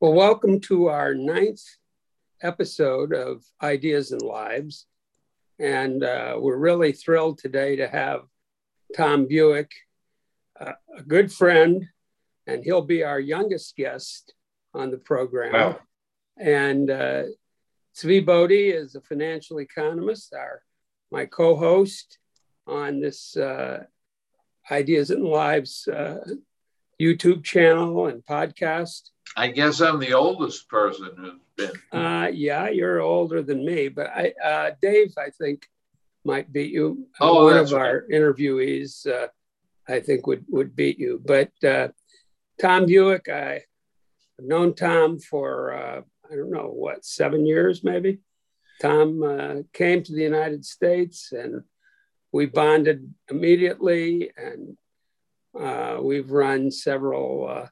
Well, welcome to our ninth episode of Ideas and Lives. And uh, we're really thrilled today to have Tom Bewick, uh, a good friend, and he'll be our youngest guest on the program. Wow. And uh, Zvi Bodie is a financial economist, our my co-host on this uh, Ideas and Lives uh, YouTube channel and podcast. I guess I'm the oldest person who's been. Uh, yeah, you're older than me, but I, uh, Dave, I think, might beat you. Uh, Oh, one of our interviewees, uh, I think, would would beat you. But uh, Tom Bewick, I, have known Tom for uh, I don't know what seven years, maybe. Tom uh, came to the United States, and we bonded immediately, and uh, we've run several. Uh,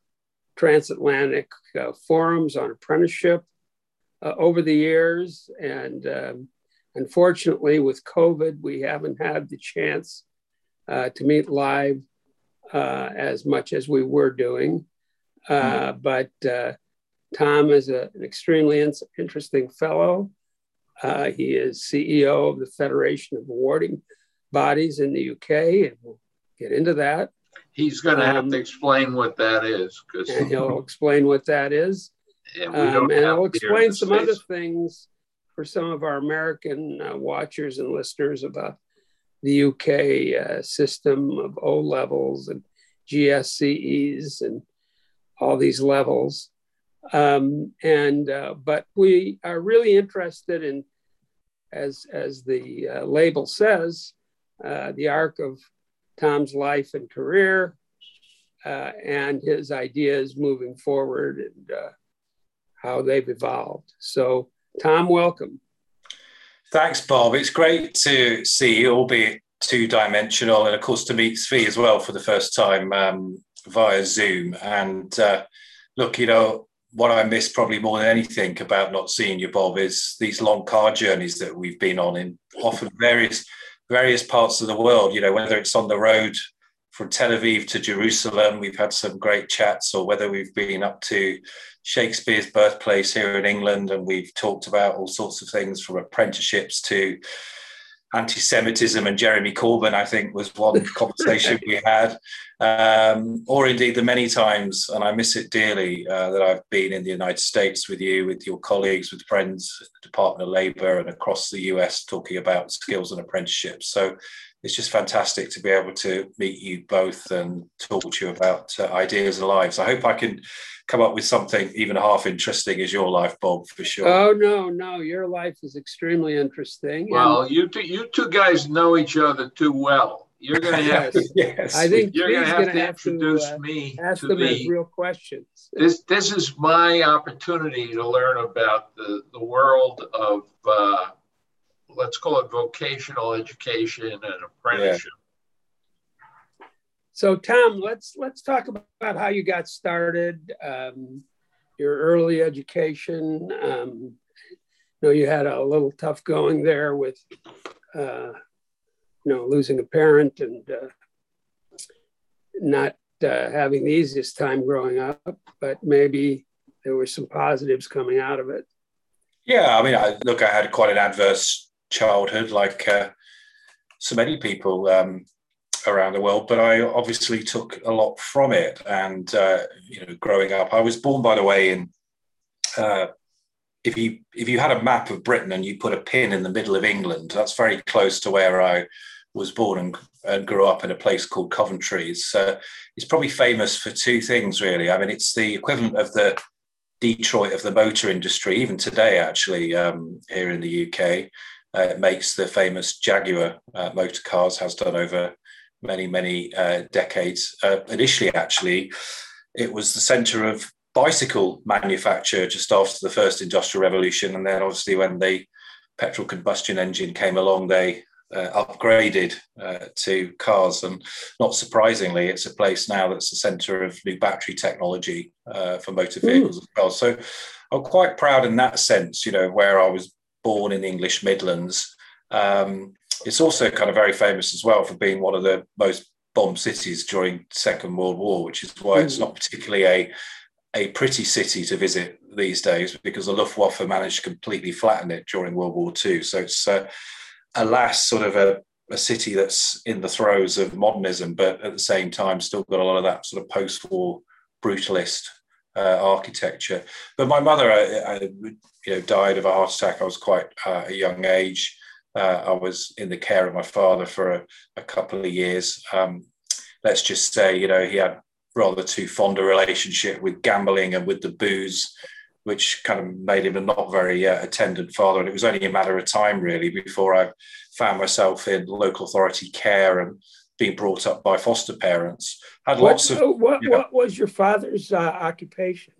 transatlantic uh, forums on apprenticeship uh, over the years. And um, unfortunately, with COVID, we haven't had the chance uh, to meet live uh, as much as we were doing. Uh, But uh, Tom is a, an extremely in- interesting fellow. Uh, he is CEO of the Federation of Awarding Bodies in the UK, and we'll get into that He's going to have Um, to explain what that is because he'll explain what that is. we Um, and have I'll it here in explain some other things for some of our American uh, watchers and listeners about the UK uh, system of O levels and GSCEs and all these levels. Um, and uh, but we are really interested in, as as the uh, label says, uh, the arc of Tom's life and career, uh, and his ideas moving forward and uh, how they've evolved. So, Tom, welcome. Thanks, Bob. It's great to see you, albeit two dimensional, and of course to meet Zvi as well for the first time um, via Zoom. And uh, look, you know, what I miss probably more than anything about not seeing you, Bob, is these long car journeys that we've been on in often various various parts of the world. You know, whether it's on the road from Tel Aviv to Jerusalem, we've had some great chats, or whether we've been up to Shakespeare's birthplace here in England, and we've talked about all sorts of things from apprenticeships to anti-Semitism and Jeremy Corbyn. I think was one conversation we had, um, or indeed the many times, and I miss it dearly uh, that I've been in the United States with you, with your colleagues, with friends at the Department of Labour, and across the US, talking about skills and apprenticeships. So. It's just fantastic to be able to meet you both and talk to you about uh, ideas and lives. I hope I can come up with something even half interesting as your life, Bob, for sure. Oh no, no, your life is extremely interesting. Well, you two, you two guys know each other too well. You're going to have Yes. yes. I think you're going to have gonna to have to, introduce uh, me ask to them as the real questions. this this is my opportunity to learn about the the world of uh, let's call it vocational education and apprenticeship. So, Tom, let's let's talk about how you got started, um, your early education. Um, you know, you had a little tough going there with, uh, you know, losing a parent and uh, not uh, having the easiest time growing up, but maybe there were some positives coming out of it. Yeah, I mean, I, look, I had quite an adverse childhood, like uh, so many people um, around the world, but I obviously took a lot from it. And uh, you know, growing up, I was born, by the way, in uh, if you if you had a map of Britain and you put a pin in the middle of England, that's very close to where I was born and, and grew up in a place called Coventry. It's uh, it's probably famous for two things, really. I mean, it's the equivalent of the Detroit of the motor industry, even today, actually, um, here in the UK. Uh, it makes the famous Jaguar uh, motor cars, has done over many, many uh, decades. Uh, initially, actually, it was the center of bicycle manufacture just after the first industrial revolution. And then, obviously, when the petrol combustion engine came along, they uh, upgraded uh, to cars. And not surprisingly, it's a place now that's the center of new battery technology uh, for motor vehicles as well. So I'm quite proud in that sense, you know, where I was born in English Midlands. Um, it's also kind of very famous as well for being one of the most bombed cities during Second World War, which is why it's not particularly a a pretty city to visit these days because the Luftwaffe managed to completely flatten it during World War II. So it's, uh, alas, sort of a, a city that's in the throes of modernism, but at the same time, still got a lot of that sort of post war brutalist uh, architecture. But my mother, I, I, you know, died of a heart attack. I was quite uh, a young age. Uh, I was in the care of my father for a, a couple of years. Um, let's just say, you know, he had rather too fond a relationship with gambling and with the booze, which kind of made him a not very uh, attendant father. And it was only a matter of time, really, before I found myself in local authority care and being brought up by foster parents. Had what, lots of. What, you know, what was your father's uh, occupation?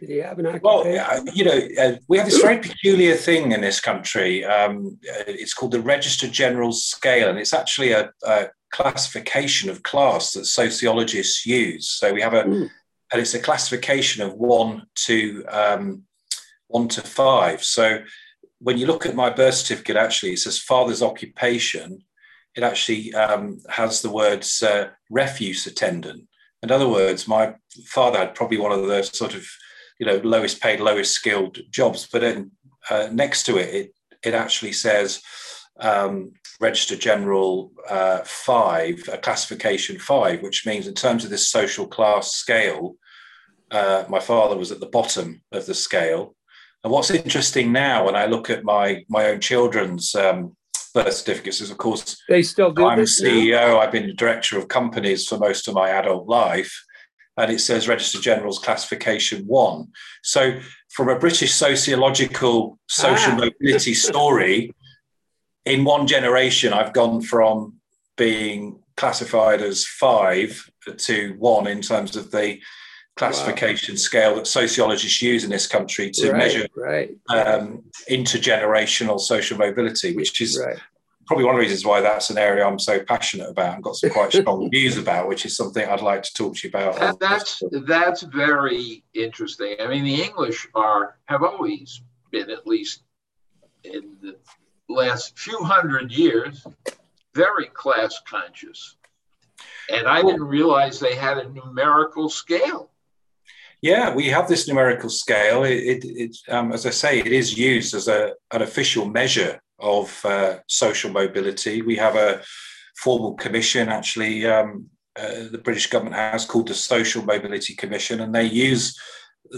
Did he have an occupation? Well, you know, uh, we have this very peculiar thing in this country. Um, uh, it's called the Registrar General Scale, and it's actually a, a, classification of class that sociologists use. So we have a, mm. and it's a classification of one to um, one to five. So when you look at my birth certificate, actually, it says father's occupation. It actually um, has the words uh, refuse attendant. In other words, my father had probably one of the sort of you know lowest paid, lowest skilled jobs. But then uh, next to it, it it actually says um, Registrar General uh, five, a classification five, which means in terms of this social class scale, uh, my father was at the bottom of the scale. And what's interesting now, when I look at my my own children's um, birth certificates, is of course they still do. I'm CEO. Now? I've been director of companies for most of my adult life, and it says Registrar General's classification one. So, from a British sociological social ah. mobility story, in one generation, I've gone from being classified as five to one in terms of the classification wow. scale that sociologists use in this country to right, measure right. Um, intergenerational social mobility, which is right probably one of the reasons why that's an area I'm so passionate about and got some quite strong views about, which is something I'd like to talk to you about. And that's that's very interesting. I mean, the English are have always been, at least in the last few hundred years, very class conscious. And I didn't realize they had a numerical scale. Yeah, we have this numerical scale. It, it, it um, as I say, it is used as a, an official measure of uh, social mobility. We have a formal commission, actually, um, uh, the British government has called the Social Mobility Commission, and they use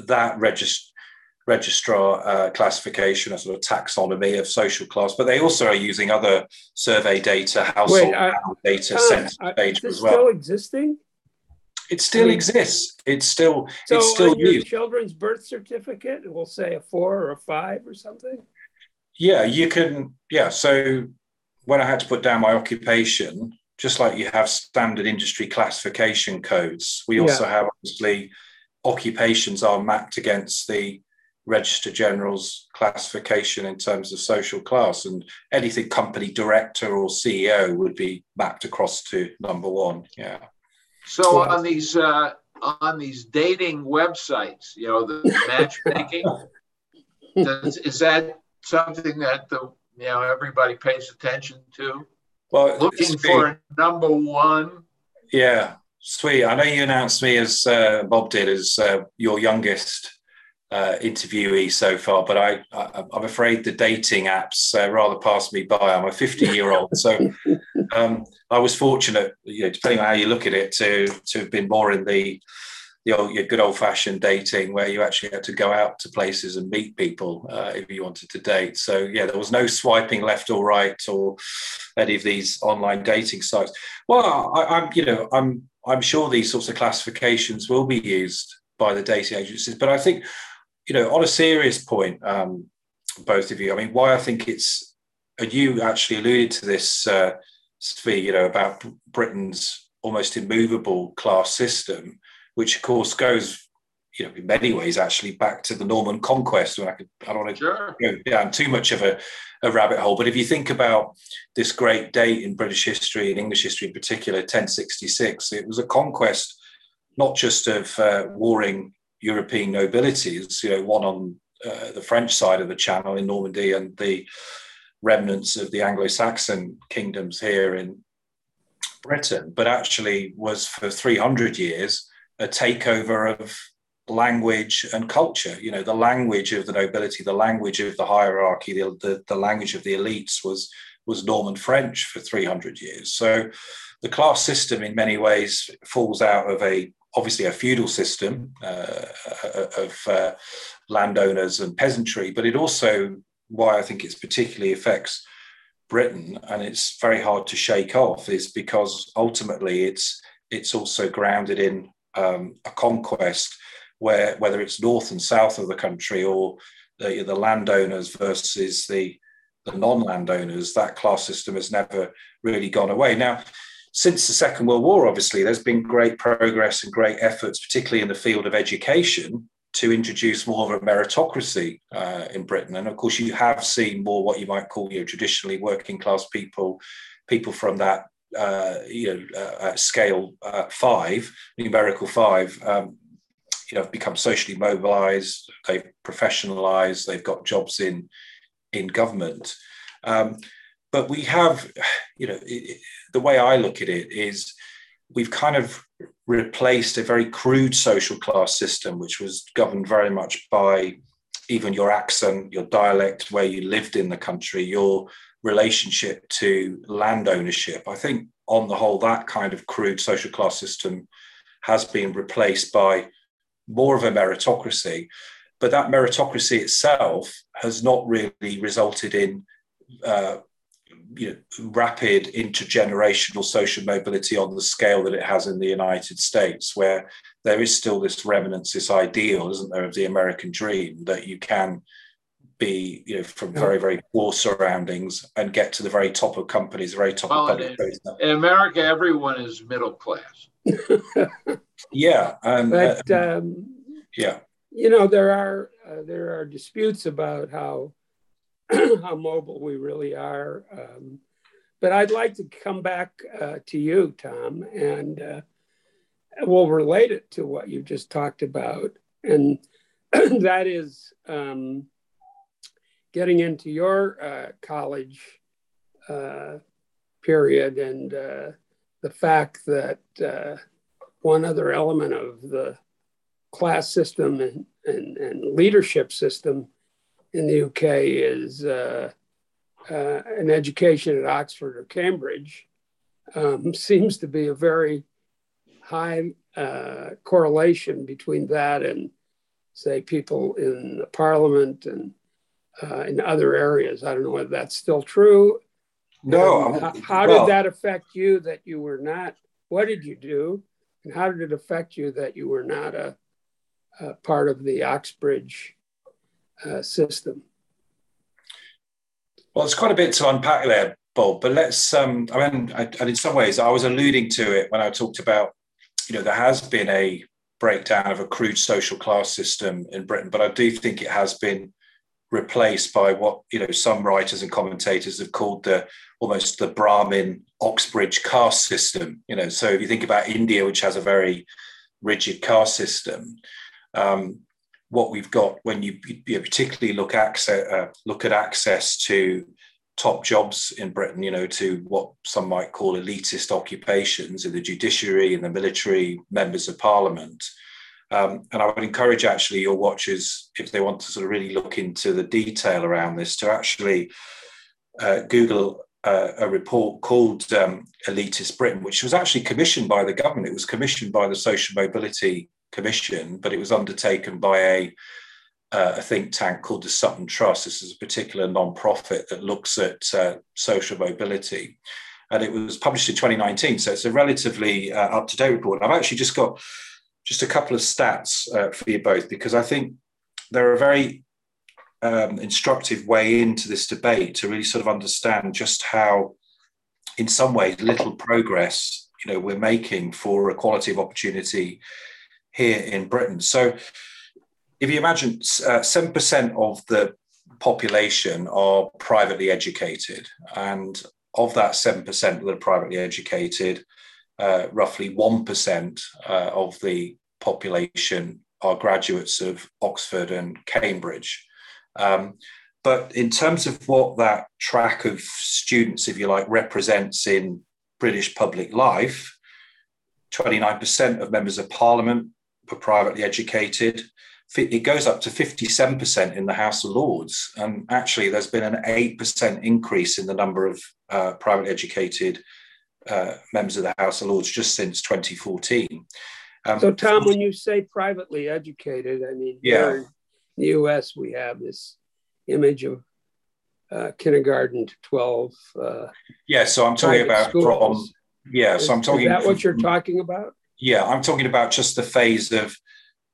that regist- registrar uh, classification, a sort of taxonomy of social class, but they also are using other survey data, household Wait, data, census data as well. Still existing? It still I mean, exists. It's still so it's still your used. children's birth certificate, will say a four or a five or something. Yeah, you can. Yeah. So when I had to put down my occupation, just like you have standard industry classification codes, we also yeah. have obviously occupations are mapped against the Registrar General's classification in terms of social class, and anything company director or CEO would be mapped across to number one. Yeah. So on these uh, on these dating websites, you know, the matchmaking, does, is that something that the you know everybody pays attention to? Well, looking for number one. Yeah, sweet. I know you announced me as uh, Bob did as uh, your youngest uh, interviewee so far, but I, I am afraid the dating apps uh, rather passed me by. I'm a 50 year old, so um, I was fortunate, you know, depending on how you look at it, to to have been more in the the old, your good old fashioned dating where you actually had to go out to places and meet people uh, if you wanted to date. So yeah, there was no swiping left or right or any of these online dating sites. Well, I, am you know I'm I'm sure these sorts of classifications will be used by the dating agencies, but I think you know on a serious point, um, both of you. I mean, why I think it's and you actually alluded to this, uh, you know, about Britain's almost immovable class system which of course goes, you know, in many ways actually back to the Norman conquest. And I could, I don't want to sure. go down too much of a, a rabbit hole, but if you think about this great date in British history and English history in particular, 1066, it was a conquest not just of uh, warring European nobilities, you know, one on uh, the French side of the Channel in Normandy and the remnants of the Anglo-Saxon kingdoms here in Britain, but actually was for 300 years a takeover of language and culture. You know, the language of the nobility, the language of the hierarchy, the, the, the language of the elites was was Norman French for 300 years. So the class system in many ways falls out of a obviously a feudal system uh, of uh, landowners and peasantry, but it also why I think it particularly affects Britain and it's very hard to shake off is because ultimately it's it's also grounded in um, a conquest where whether it's north and south of the country or the, the landowners versus the the non-landowners, that class system has never really gone away. Now, since the Second World War, obviously, there's been great progress and great efforts, particularly in the field of education, to introduce more of a meritocracy uh, in Britain. And of course, you have seen more what you might call you know, traditionally working class people, people from that uh, you know uh, scale uh, five, numerical five. Um, you know, become socially mobilized. They've professionalized. They've got jobs in in government. Um, but we have, you know, it, the way I look at it is we've kind of replaced a very crude social class system, which was governed very much by even your accent, your dialect, where you lived in the country, your relationship to land ownership. I think, on the whole, that kind of crude social class system has been replaced by more of a meritocracy. But that meritocracy itself has not really resulted in uh, you know, rapid intergenerational social mobility on the scale that it has in the United States, where there is still this remnants, this ideal, isn't there, of the American dream that you can be, you know, from very, very poor surroundings and get to the very top of companies, the very top well, of public in, in America, everyone is middle class. yeah, and but uh, um, yeah, you know, there are uh, there are disputes about how how mobile we really are. Um, but I'd like to come back uh, to you, Tom, and uh, we'll relate it to what you just talked about, and that is um, getting into your uh, college uh, period and uh, the fact that uh, one other element of the class system and, and, and leadership system in the UK is uh, uh, an education at Oxford or Cambridge um, seems to be a very high uh, correlation between that and, say, people in the parliament and uh, in other areas. I don't know whether that's still true. No. how, how well, did that affect you that you were not? What did you do? And how did it affect you that you were not a uh, part of the Oxbridge uh, system. Well, it's quite a bit to unpack there, Bob. But let's. Um, I mean, I, and in some ways, I was alluding to it when I talked about, you know, there has been a breakdown of a crude social class system in Britain, but I do think it has been replaced by what you know some writers and commentators have called the almost the Brahmin Oxbridge caste system. You know, so if you think about India, which has a very rigid caste system, um, what we've got when you, you particularly look access uh, look at access to top jobs in Britain, you know, to what some might call elitist occupations in the judiciary, in the military, members of parliament. Um, and I would encourage actually your watchers, if they want to sort of really look into the detail around this, to actually uh, Google uh, a report called um, Elitist Britain, which was actually commissioned by the government. It was commissioned by the Social Mobility commission, but it was undertaken by a, uh, a think tank called the Sutton Trust. This is a particular non-profit that looks at uh, social mobility. And it was published in 2019, so it's a relatively uh, up-to-date report. I've actually just got just a couple of stats uh, for you both because I think they're a very um, instructive way into this debate to really sort of understand just how, in some ways, little progress you know we're making for equality of opportunity here in Britain. So if you imagine uh, 7% of the population are privately educated, and of that 7% that are privately educated, uh, roughly 1% uh, of the population are graduates of Oxford and Cambridge. Um, but in terms of what that track of students, if you like, represents in British public life, 29% of members of parliament privately educated. It goes up to 57% in the House of Lords. And actually, there's been an 8% increase in the number of uh, privately educated uh, members of the House of Lords just since 2014. Um, so, Tom, when you say privately educated, I mean, yeah. in the US, we have this image of uh, kindergarten to 12. Uh, yeah, so I'm talking about schools. from, yeah, so I'm talking. Is that what you're talking about? Yeah, I'm talking about just the phase of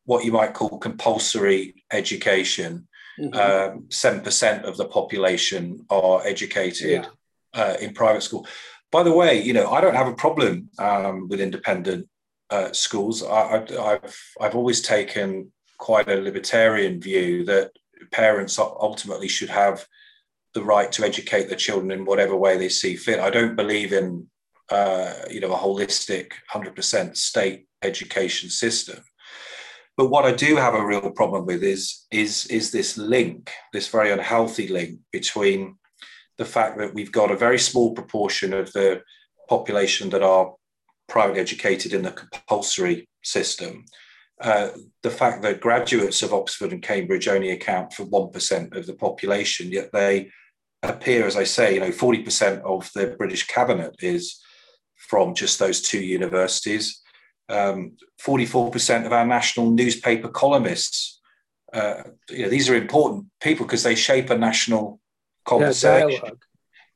what you might call compulsory education. Mm-hmm. Um, 7% of the population are educated yeah. uh, in private school. By the way, you know, I don't have a problem um, with independent uh, schools. I, have I've always taken quite a libertarian view that parents ultimately should have the right to educate their children in whatever way they see fit. I don't believe in uh, you know a holistic 100% state education system. But what I do have a real problem with is is is this link, this very unhealthy link between the fact that we've got a very small proportion of the population that are privately educated in the compulsory system. Uh, the fact that graduates of Oxford and Cambridge only account for 1% of the population, yet they appear, as I say, you know, 40% of the British cabinet is from just those two universities. Um, 44% of our national newspaper columnists. Uh, you know, these are important people because they shape a national conversation. Yeah,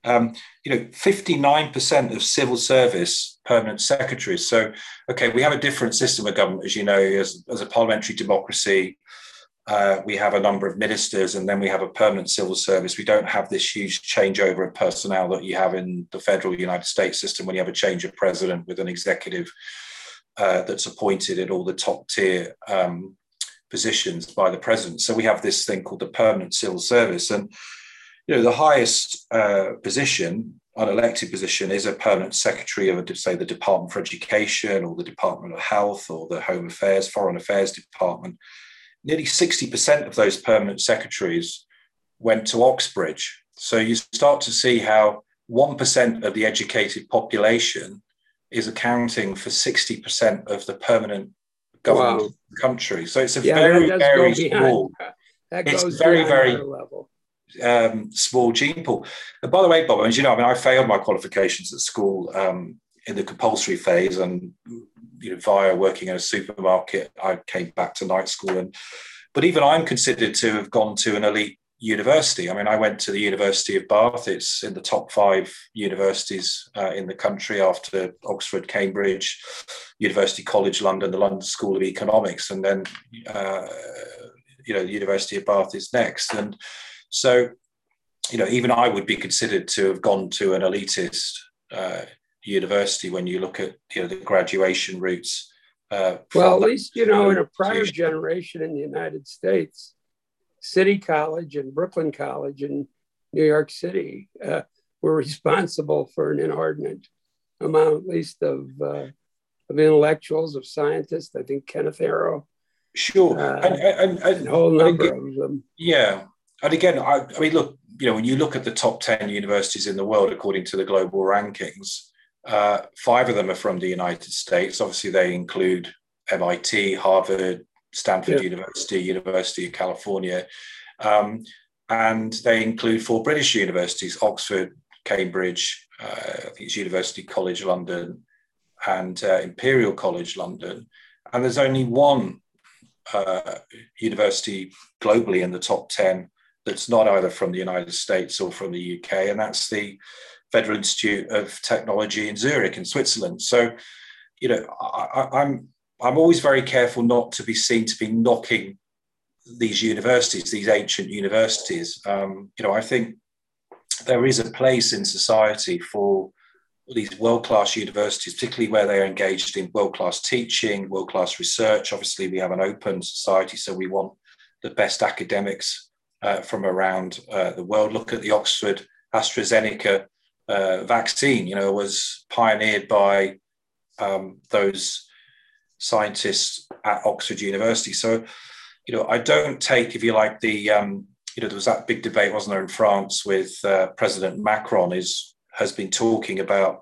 um, you know, 59% of civil service permanent secretaries. So, okay, we have a different system of government, as you know, as, as a parliamentary democracy. Uh, we have a number of ministers and then we have a permanent civil service. We don't have this huge changeover of personnel that you have in the federal United States system when you have a change of president with an executive uh, that's appointed at all the top tier um, positions by the president. So we have this thing called the permanent civil service. And you know, the highest uh, position, unelected position, is a permanent secretary of, say, the Department for Education or the Department of Health or the Home Affairs, Foreign Affairs Department. Nearly 60% of those permanent secretaries went to Oxbridge. So you start to see how 1% of the educated population is accounting for 60% of the permanent government wow. country. So it's a yeah, very, very small. it's very, very level um, small gene pool. And by the way, Bob, as you know, I mean, I failed my qualifications at school um, in the compulsory phase, and you know, via working in a supermarket, I came back to night school. And but even I'm considered to have gone to an elite university. I mean, I went to the University of Bath. It's in the top five universities uh, in the country after Oxford, Cambridge, University College London, the London School of Economics, and then uh, you know the University of Bath is next. And so, you know, even I would be considered to have gone to an elitist uh, university when you look at you know the graduation routes. Uh, well, at least you know, in a prior generation in the United States, City College and Brooklyn College in New York City uh, were responsible for an inordinate amount, at least of uh, of intellectuals, of scientists. I think Kenneth Arrow. Sure, uh, and, and, and, a whole number of them. Yeah, and again, I, I, mean, look, you know, when you look at the top 10 universities in the world, according to the global rankings, uh, five of them are from the United States. Obviously, they include MIT, Harvard, Stanford yeah. University, University of California. Um, and they include four British universities Oxford, Cambridge, uh, I think it's University College London, and uh, Imperial College London. And there's only one uh, university globally in the top 10 that's not either from the United States or from the UK, and that's the Federal Institute of Technology in Zurich in Switzerland. So, you know, I, I'm I'm always very careful not to be seen to be knocking these universities, these ancient universities. Um, you know, I think there is a place in society for these world-class universities, particularly where they are engaged in world-class teaching, world-class research. Obviously, we have an open society, so we want the best academics uh, from around uh, the world. Look at the Oxford AstraZeneca uh, vaccine. You know, was pioneered by um, those scientists at Oxford University. So, you know, I don't take, if you like, the um, you know, there was that big debate, wasn't there, in France with uh, President Macron is has been talking about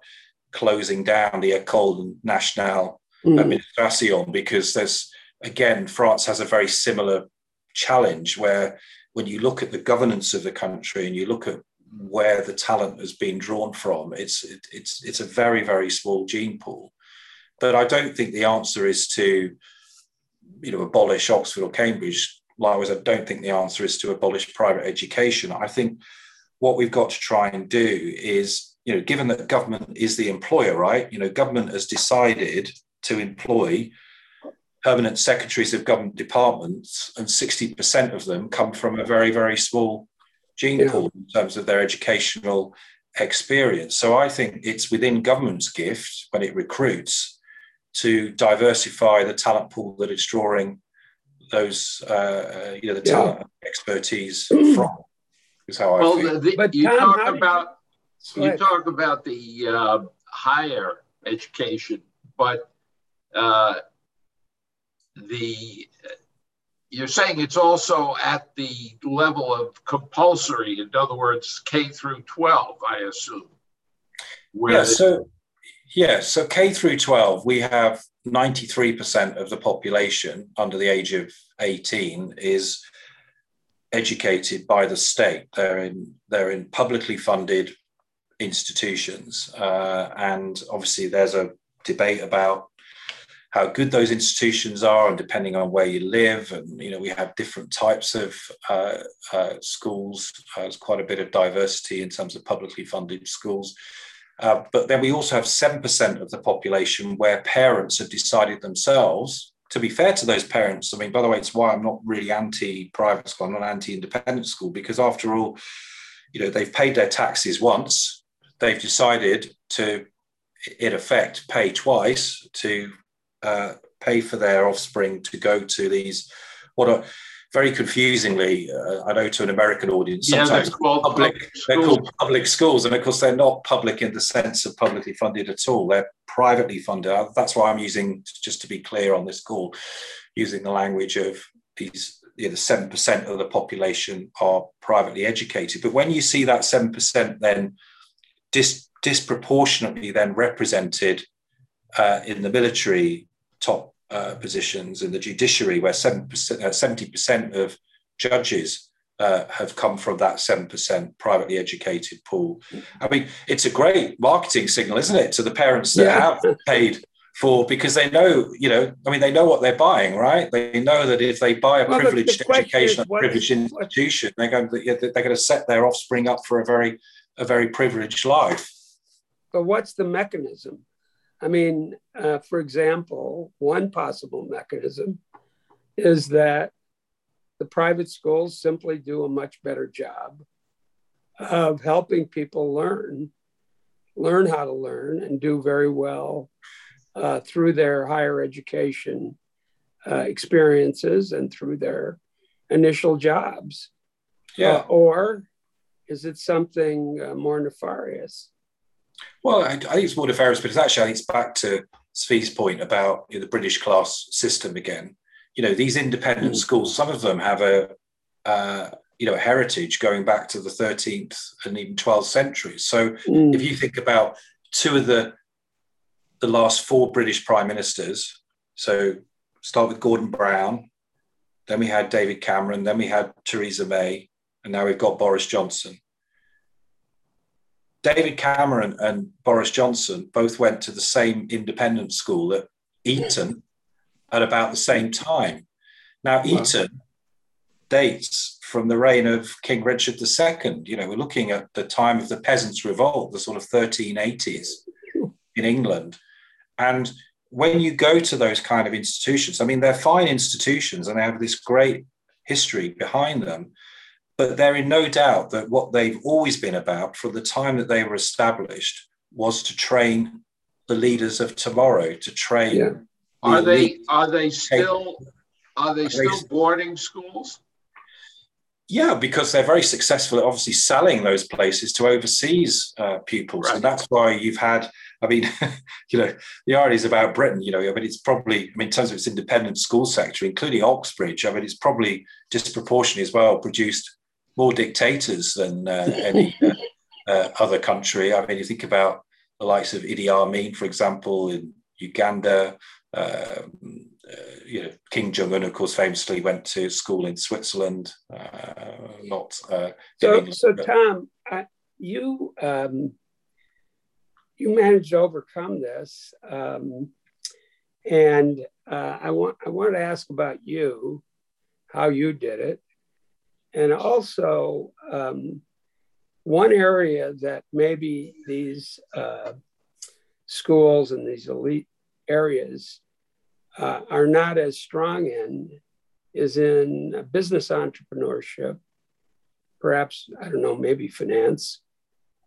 closing down the École Nationale mm. Administration because there's again, France has a very similar challenge where when you look at the governance of the country and you look at where the talent has been drawn from, it's it, it's it's a very very small gene pool. But I don't think the answer is to, you know, abolish Oxford or Cambridge. Likewise, I don't think the answer is to abolish private education. I think what we've got to try and do is, you know, given that government is the employer, right? You know, government has decided to employ permanent secretaries of government departments, and 60% of them come from a very, very small gene yeah. pool in terms of their educational experience. So I think it's within government's gift when it recruits to diversify the talent pool that it's drawing those, uh, uh you know, the talent yeah. expertise from. Is how well, I feel. The, but you Tom, talk about you, you talk about the uh, higher education, but uh, the you're saying it's also at the level of compulsory, in other words, K through 12, I assume. Yeah, so yeah, so K through 12, we have 93% of the population under the age of 18 is educated by the state. They're in they're in publicly funded institutions, uh, and obviously there's a debate about how good those institutions are and depending on where you live and you know we have different types of uh, uh, schools. Uh, there's quite a bit of diversity in terms of publicly funded schools. Uh, but then we also have 7% of the population where parents have decided themselves to be fair to those parents. I mean by the way it's why i'm not really anti private school i'm not anti independent school because after all you know they've paid their taxes once. They've decided to in effect pay twice to uh, pay for their offspring to go to these what are very confusingly, uh, I know to an American audience, sometimes yeah, called public, public they're called public schools, and of course they're not public in the sense of publicly funded at all. They're privately funded. That's why I'm using, just to be clear on this call, using the language of these. You know, the seven percent of the population are privately educated, but when you see that seven percent, then dis- disproportionately then represented uh, in the military top uh, positions in the judiciary, where 7%, uh, 70% of judges uh, have come from that 7% privately educated pool. I mean, it's a great marketing signal, isn't it, to the parents that yeah. have paid for because they know, you know, I mean, they know what they're buying, right? They know that if they buy a well, privileged education, a privileged institution, they're going to they're going to set their offspring up for a very a very privileged life. But what's the mechanism? I mean, uh, for example, one possible mechanism is that the private schools simply do a much better job of helping people learn, learn how to learn, and do very well uh, through their higher education uh, experiences and through their initial jobs. Yeah. Uh, or is it something uh, more nefarious? Well, I, I think it's more nefarious, but it's actually I think it's back to Zvi's point about you know, the British class system again. You know, these independent mm. schools, some of them have a uh, you know a heritage going back to the 13th and even 12th centuries. So mm. if you think about two of the the last four British prime ministers, so start with Gordon Brown, then we had David Cameron, then we had Theresa May, and now we've got Boris Johnson. David Cameron and Boris Johnson both went to the same independent school at Eton at about the same time. Now, Eton dates from the reign of King Richard II. You know, we're looking at the time of the Peasants' Revolt, the sort of 1380s in England. And when you go to those kind of institutions, I mean, they're fine institutions and they have this great history behind them. But they're in no doubt that what they've always been about from the time that they were established was to train the leaders of tomorrow, to train. Yeah. The are they are they still are they still boarding schools? Yeah, because they're very successful at obviously selling those places to overseas uh, pupils, right. and that's why you've had. I mean, you know, the irony is about Britain. You know, I mean, it's probably. I mean, in terms of its independent school sector, including Oxbridge, I mean, it's probably disproportionately as well produced more dictators than uh, any uh, uh, other country. I mean, you think about the likes of Idi Amin, for example, in Uganda, um, uh, you know, Kim Jong Un, of course, famously went to school in Switzerland, uh, not. Uh, so, so Tom, I, you um, you managed to overcome this, um, and uh, I want I want to ask about you, how you did it, and also um, one area that maybe these uh, schools and these elite areas uh, are not as strong in is in business entrepreneurship, perhaps, I don't know, maybe finance.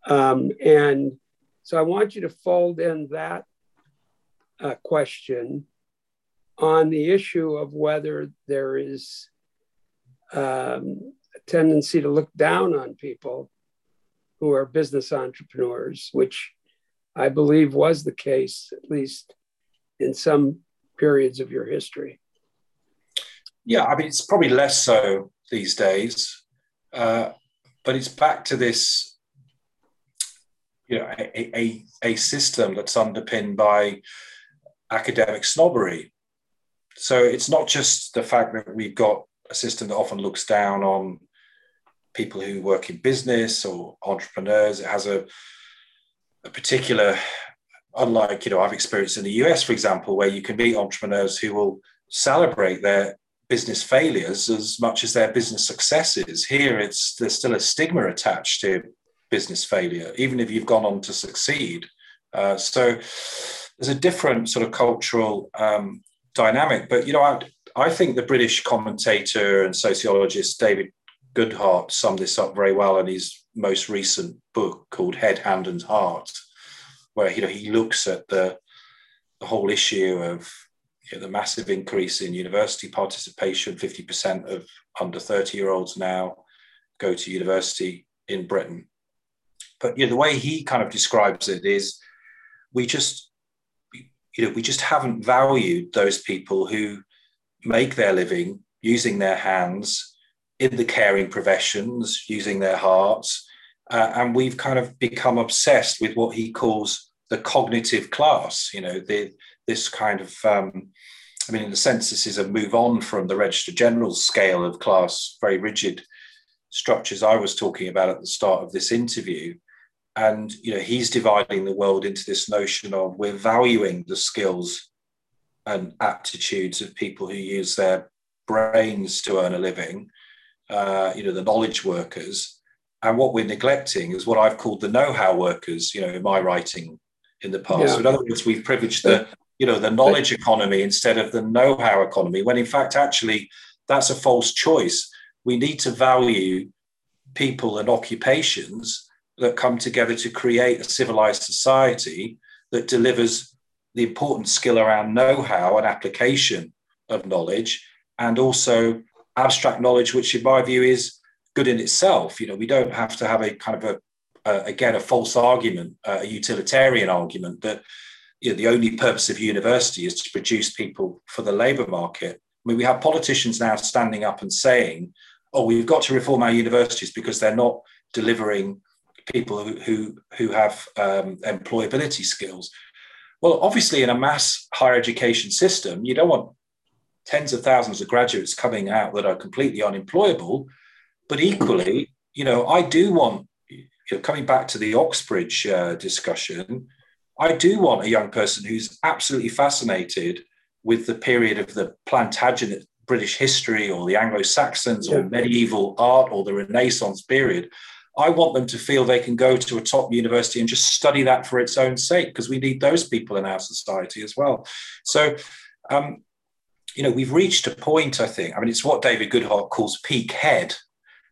Um, and so I want you to fold in that uh, question on the issue of whether there is um, a tendency to look down on people who are business entrepreneurs, which I believe was the case, at least in some periods of your history? Yeah, I mean, it's probably less so these days, uh, but it's back to this, you know, a, a, a system that's underpinned by academic snobbery. So it's not just the fact that we've got a system that often looks down on people who work in business or entrepreneurs. It has a, a particular unlike you know I've experienced in the US, for example, where you can meet entrepreneurs who will celebrate their business failures as much as their business successes. Here, it's there's still a stigma attached to business failure, even if you've gone on to succeed. Uh, so there's a different sort of cultural um, dynamic. But you know, I, I think the British commentator and sociologist David Goodhart summed this up very well in his most recent book called Head, Hand, and Heart where you know he looks at the the whole issue of you know, the massive increase in university participation. Fifty percent of under thirty year olds now go to university in Britain. But you know the way he kind of describes it is, we just you know we just haven't valued those people who make their living using their hands in the caring professions, using their hearts, uh, and we've kind of become obsessed with what he calls the cognitive class. You know, the, this kind of, um, I mean, in a sense, this is a move on from the Registrar General scale of class, very rigid structures I was talking about at the start of this interview. And you know, he's dividing the world into this notion of we're valuing the skills and aptitudes of people who use their brains to earn a living, uh, you know, the knowledge workers, and what we're neglecting is what I've called the know-how workers. You know, in my writing in the past. Yeah. So in other words, we've privileged the you know the knowledge economy instead of the know-how economy. When in fact, actually, that's a false choice. We need to value people and occupations that come together to create a civilized society that delivers the important skill around know-how and application of knowledge, and also abstract knowledge, which in my view is good in itself. You know, we don't have to have a kind of a, a again a false argument, uh, a utilitarian argument that you know, the only purpose of university is to produce people for the labour market. I mean, we have politicians now standing up and saying, "Oh, we've got to reform our universities because they're not delivering people who who, who have um, employability skills." Well, obviously, in a mass higher education system, you don't want tens of thousands of graduates coming out that are completely unemployable but equally, you know, I do want, you know, coming back to the Oxbridge uh, discussion, I do want a young person who's absolutely fascinated with the period of the Plantagenet British history or the Anglo Saxons yeah. or medieval art or the Renaissance period. I want them to feel they can go to a top university and just study that for its own sake because we need those people in our society as well. So, um, you know, we've reached a point, I think. I mean, it's what David Goodhart calls peak head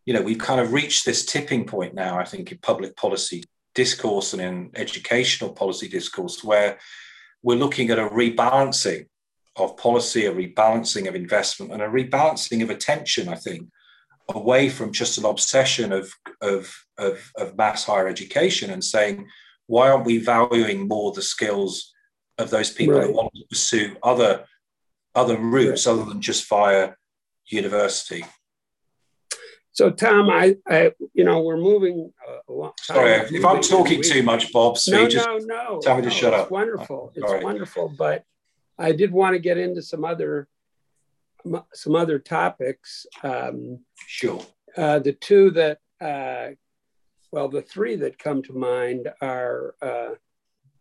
you know, we've kind of reached this tipping point now, I think, in public policy discourse and in educational policy discourse, where we're looking at a rebalancing of policy, a rebalancing of investment, and a rebalancing of attention, I think, away from just an obsession of, of, of, of mass higher education and saying, why aren't we valuing more the skills of those people right. who want to pursue other other routes right. other than just via university? So, Tom, I, I, you know, we're moving. Uh, Sorry, if I'm talking too much, Bob, so no, just no, no, tell me to shut it's up. Wonderful, it's wonderful, but I did want to get into some other some other topics. Um, sure. Uh, the two that, uh, well, the three that come to mind are uh,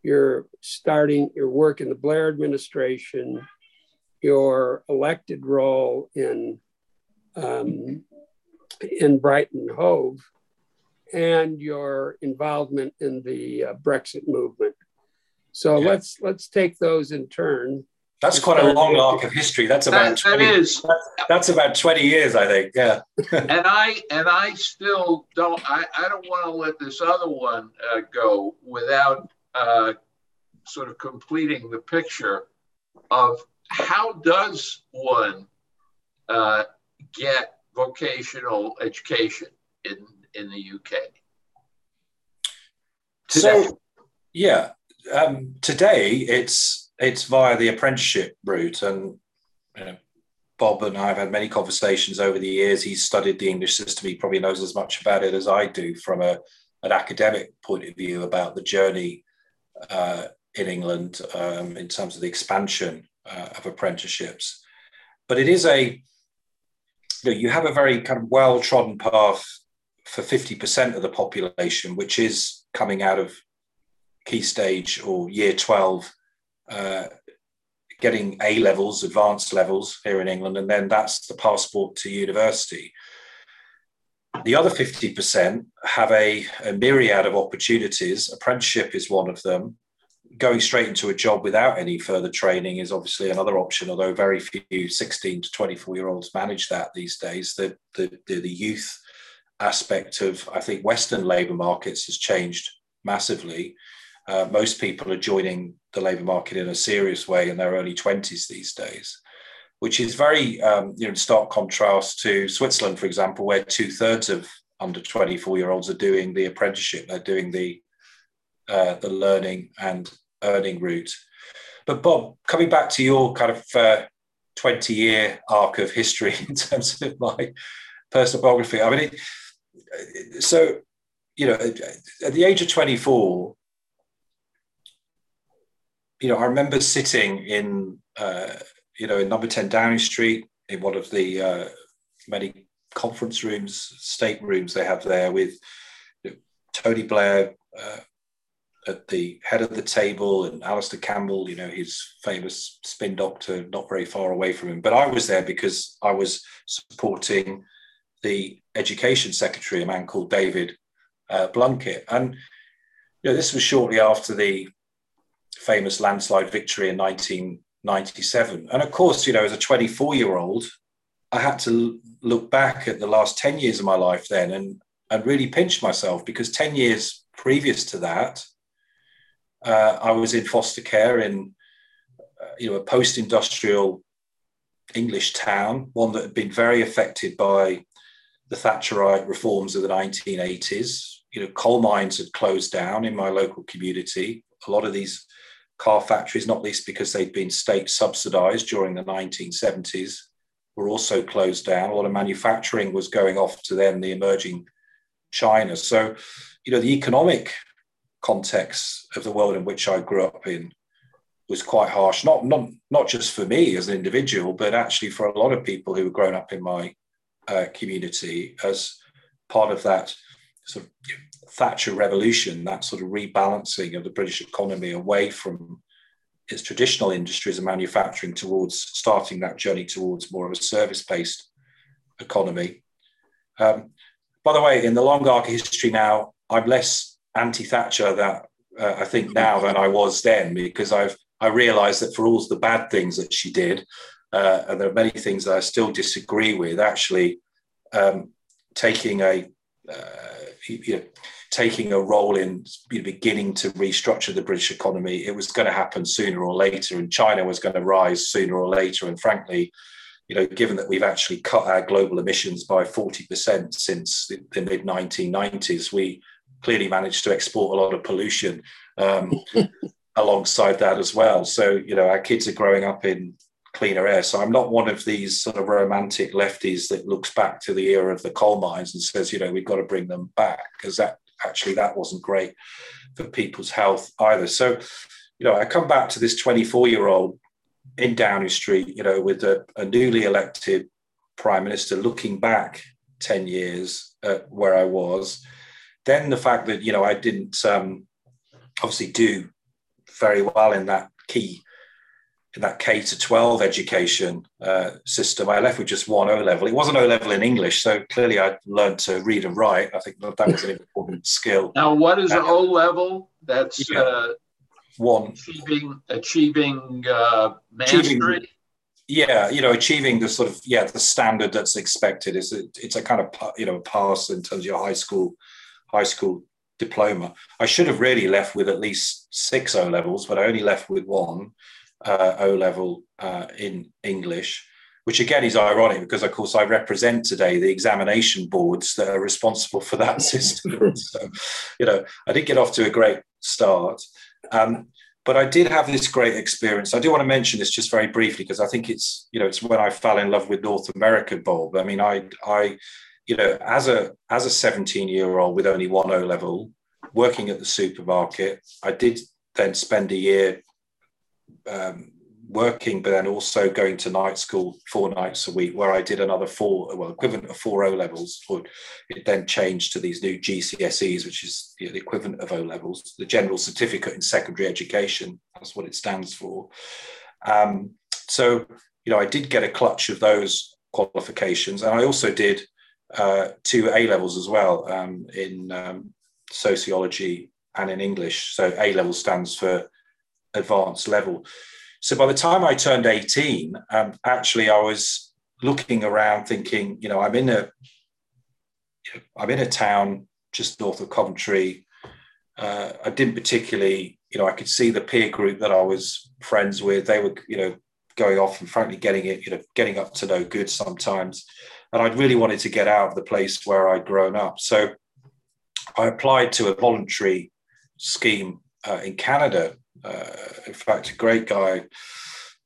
your starting your work in the Blair administration, your elected role in um, in Brighton Hove, and your involvement in the uh, Brexit movement. So yeah. let's let's take those in turn. That's quite a long arc of history. That's about that, 20, that is. That's, that's, about twenty years, I think. Yeah. and I and I still don't. I, I don't want to let this other one uh, go without uh, sort of completing the picture of how does one uh, get vocational education in in the UK. Today. So, yeah, um, today it's it's via the apprenticeship route, and you know, Bob and I have had many conversations over the years. He's studied the English system; he probably knows as much about it as I do from a an academic point of view about the journey uh, in England um, in terms of the expansion uh, of apprenticeships. But it is a you, know, you have a very kind of well trodden path for 50% of the population, which is coming out of key stage or year 12, uh, getting A levels, advanced levels here in England, and then that's the passport to university. The other 50% have a, a myriad of opportunities. Apprenticeship is one of them. Going straight into a job without any further training is obviously another option, although very few 16 to 24 year olds manage that these days. The, the, the, the youth aspect of, I think, Western labour markets has changed massively. Uh, most people are joining the labour market in a serious way in their early 20s these days, which is very, um, you know, stark contrast to Switzerland, for example, where two thirds of under 24 year olds are doing the apprenticeship, they're doing the, uh, the learning and earning route. But Bob, coming back to your kind of uh, 20 year arc of history in terms of my personal biography, I mean, it, so, you know, at the age of 24, you know, I remember sitting in, uh, you know, in number 10 Downing Street in one of the uh, many conference rooms, state rooms they have there with Tony Blair uh, at the head of the table and Alastair Campbell, you know, his famous spin doctor, not very far away from him. But I was there because I was supporting the education secretary, a man called David uh, Blunkett. And, you know, this was shortly after the famous landslide victory in 1997. And of course, you know, as a 24 year old, I had to look back at the last 10 years of my life then and, and really pinch myself because 10 years previous to that, uh, I was in foster care in, uh, you know, a post industrial English town, one that had been very affected by the Thatcherite reforms of the 1980s. You know, coal mines had closed down in my local community. A lot of these car factories, not least because they'd been state subsidized during the 1970s, were also closed down. A lot of manufacturing was going off to then the emerging China. So, you know, the economic context of the world in which I grew up in was quite harsh, not, not, not just for me as an individual, but actually for a lot of people who were grown up in my uh, community as part of that sort of Thatcher revolution, that sort of rebalancing of the British economy away from its traditional industries and manufacturing towards starting that journey towards more of a service based economy. Um, by the way, in the long arc of history now, I'm less anti Thatcher that uh, I think now than I was then because I've I realised that for all the bad things that she did, uh, and there are many things that I still disagree with. Actually, um, taking a uh, you know, taking a role in beginning to restructure the British economy. It was going to happen sooner or later, and China was going to rise sooner or later. And frankly, you know, given that we've actually cut our global emissions by 40% since the, the mid 1990s, we clearly managed to export a lot of pollution um, alongside that as well. So, you know, our kids are growing up in cleaner air. So I'm not one of these sort of romantic lefties that looks back to the era of the coal mines and says, you know, we've got to bring them back because that actually that wasn't great for people's health either. So, you know, I come back to this 24 year old in Downing Street, you know, with a, a newly elected prime minister looking back 10 years at where I was, then the fact that, you know, I didn't um, obviously do very well in that key that K to 12 education uh, system, I left with just one O level. It wasn't O level in English, so clearly I learned to read and write. I think that, was an important skill. Now, what is uh, O level? That's yeah, uh, one achieving achieving uh, mastery. Achieving, yeah, you know, achieving the sort of yeah the standard that's expected is it, it's a kind of you know pass in terms of your high school high school diploma. I should have really left with at least six O levels, but I only left with one uh, O level uh, in English, which again is ironic because, of course, I represent today the examination boards that are responsible for that system. so, you know, I did get off to a great start. Um, but I did have this great experience. I do want to mention this just very briefly because I think it's, you know, it's when I fell in love with North America, Bob. I mean, I, I, you know, as a as a 17 year old with only one O level, working at the supermarket, I did then spend a year um, working, but then also going to night school four nights a week, where I did another four, well, equivalent of four O levels. It then changed to these new GCSEs, which is the equivalent of O levels, the General Certificate in Secondary Education. That's what it stands for. Um, so, you know, I did get a clutch of those qualifications, and I also did uh, two A levels as well um, in um, sociology and in English. So A level stands for advanced level. So by the time I turned 18, um, actually I was looking around thinking, you know, I'm in a I'm in a town just north of Coventry. Uh, I didn't particularly, you know, I could see the peer group that I was friends with. They were, you know, going off and frankly getting it, you know, getting up to no good sometimes. And I really wanted to get out of the place where I'd grown up. So I applied to a voluntary scheme uh, in Canada in fact, a great guy,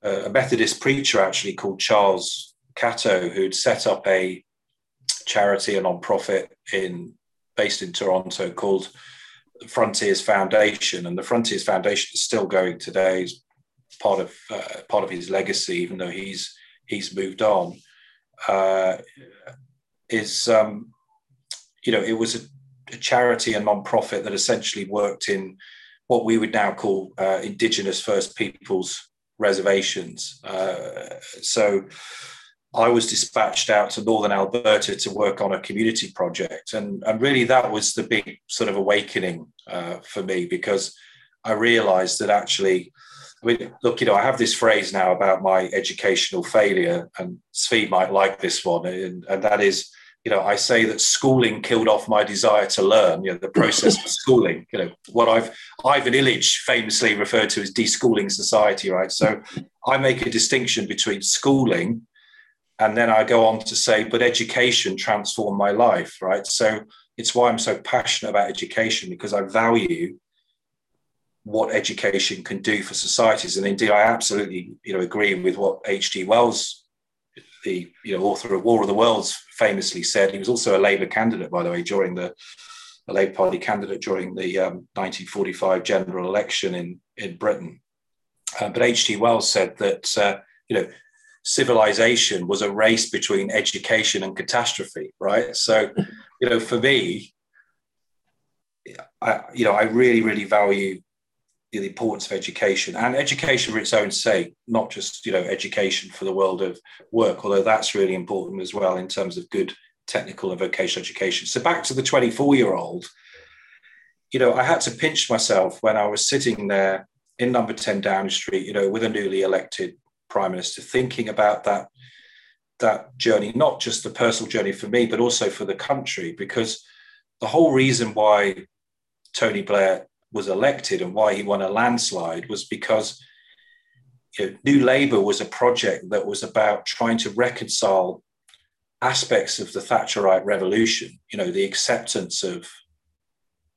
uh, a Methodist preacher actually called Charles Catto, who'd set up a charity, a non-profit in based in Toronto called the Frontiers Foundation, and the Frontiers Foundation is still going today. Is part of uh, part of his legacy, even though he's he's moved on. Uh, is um, you know it was a, a charity, a non-profit that essentially worked in what we would now call uh, Indigenous First Peoples reservations. Uh, so I was dispatched out to Northern Alberta to work on a community project. And, and really, that was the big sort of awakening uh, for me because I realized that actually, I mean, look, you know, I have this phrase now about my educational failure, and Zvi might like this one, and, and that is you know, I say that schooling killed off my desire to learn. You know, the process of schooling. You know, what I've Ivan Illich famously referred to as deschooling society. Right. So I make a distinction between schooling, and then I go on to say, but education transformed my life. Right. So it's why I'm so passionate about education because I value what education can do for societies. And indeed, I absolutely, you know, agree with what H.G. Wells the you know, author of War of the Worlds famously said. He was also a Labour candidate, by the way, during the a Labour Party candidate during the um, 1945 general election in in Britain. Uh, but H.G. Wells said that uh, you know civilization was a race between education and catastrophe, right? So, you know, for me, I you know I really really value the importance of education and education for its own sake, not just you know education for the world of work, although that's really important as well in terms of good technical and vocational education. So back to the 24 year old, you know, I had to pinch myself when I was sitting there in number 10 Downing Street, you know, with a newly elected prime minister, thinking about that that journey, not just the personal journey for me, but also for the country, because the whole reason why Tony Blair was elected and why he won a landslide was because you know, New Labour was a project that was about trying to reconcile aspects of the Thatcherite revolution, you know, the acceptance of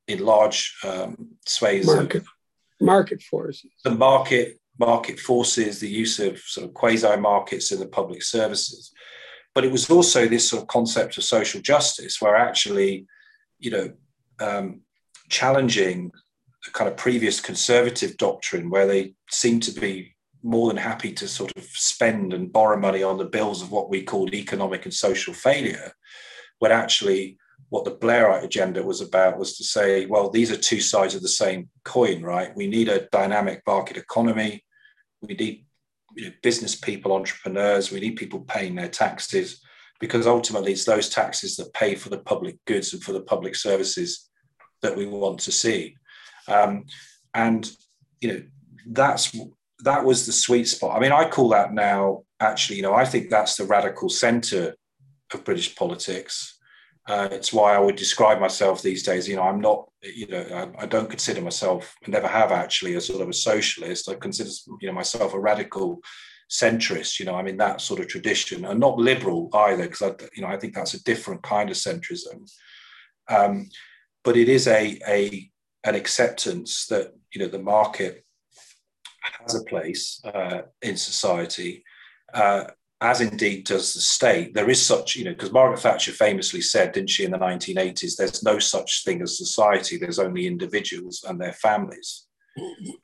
in large um, swathes market, of market forces, the market market forces, the use of sort of quasi markets in the public services. But it was also this sort of concept of social justice, where actually, you know, um, challenging kind of previous conservative doctrine where they seem to be more than happy to sort of spend and borrow money on the bills of what we called economic and social failure, when actually what the Blairite agenda was about was to say, well, these are two sides of the same coin, right? We need a dynamic market economy. We need you know, business people, entrepreneurs. We need people paying their taxes because ultimately it's those taxes that pay for the public goods and for the public services that we want to see. Um, and you know that's that was the sweet spot. I mean, I call that now actually, you know, I think that's the radical centre of British politics. Uh, it's why I would describe myself these days. You know, I'm not, you know, I, I, don't consider myself, I never have actually, a sort of a socialist. I consider, you know, myself a radical centrist. You know, I'm in that sort of tradition, and not liberal either, because I, you know, I think that's a different kind of centrism. Um, but it is a a an acceptance that you know the market has a place uh, in society, uh, as indeed does the state. There is such, you know, because Margaret Thatcher famously said, didn't she, in the 1980s, there's no such thing as society, there's only individuals and their families.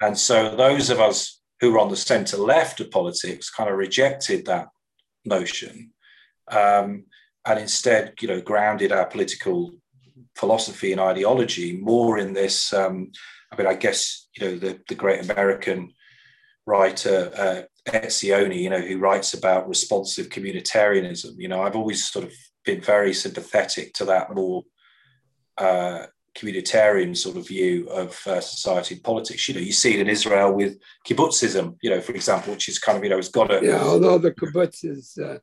And so those of us who were on the centre left of politics kind of rejected that notion um, and instead, you know, grounded our political philosophy and ideology more in this. Um, I mean, I guess, you know, the, the great American writer uh, Etzioni, you know, who writes about responsive communitarianism. You know, I've always sort of been very sympathetic to that more uh, communitarian sort of view of uh, society and politics. You know, you see it in Israel with kibbutzism, you know, for example, which is kind of, you know, it's got a. Yeah, although the kibbutz is. Uh,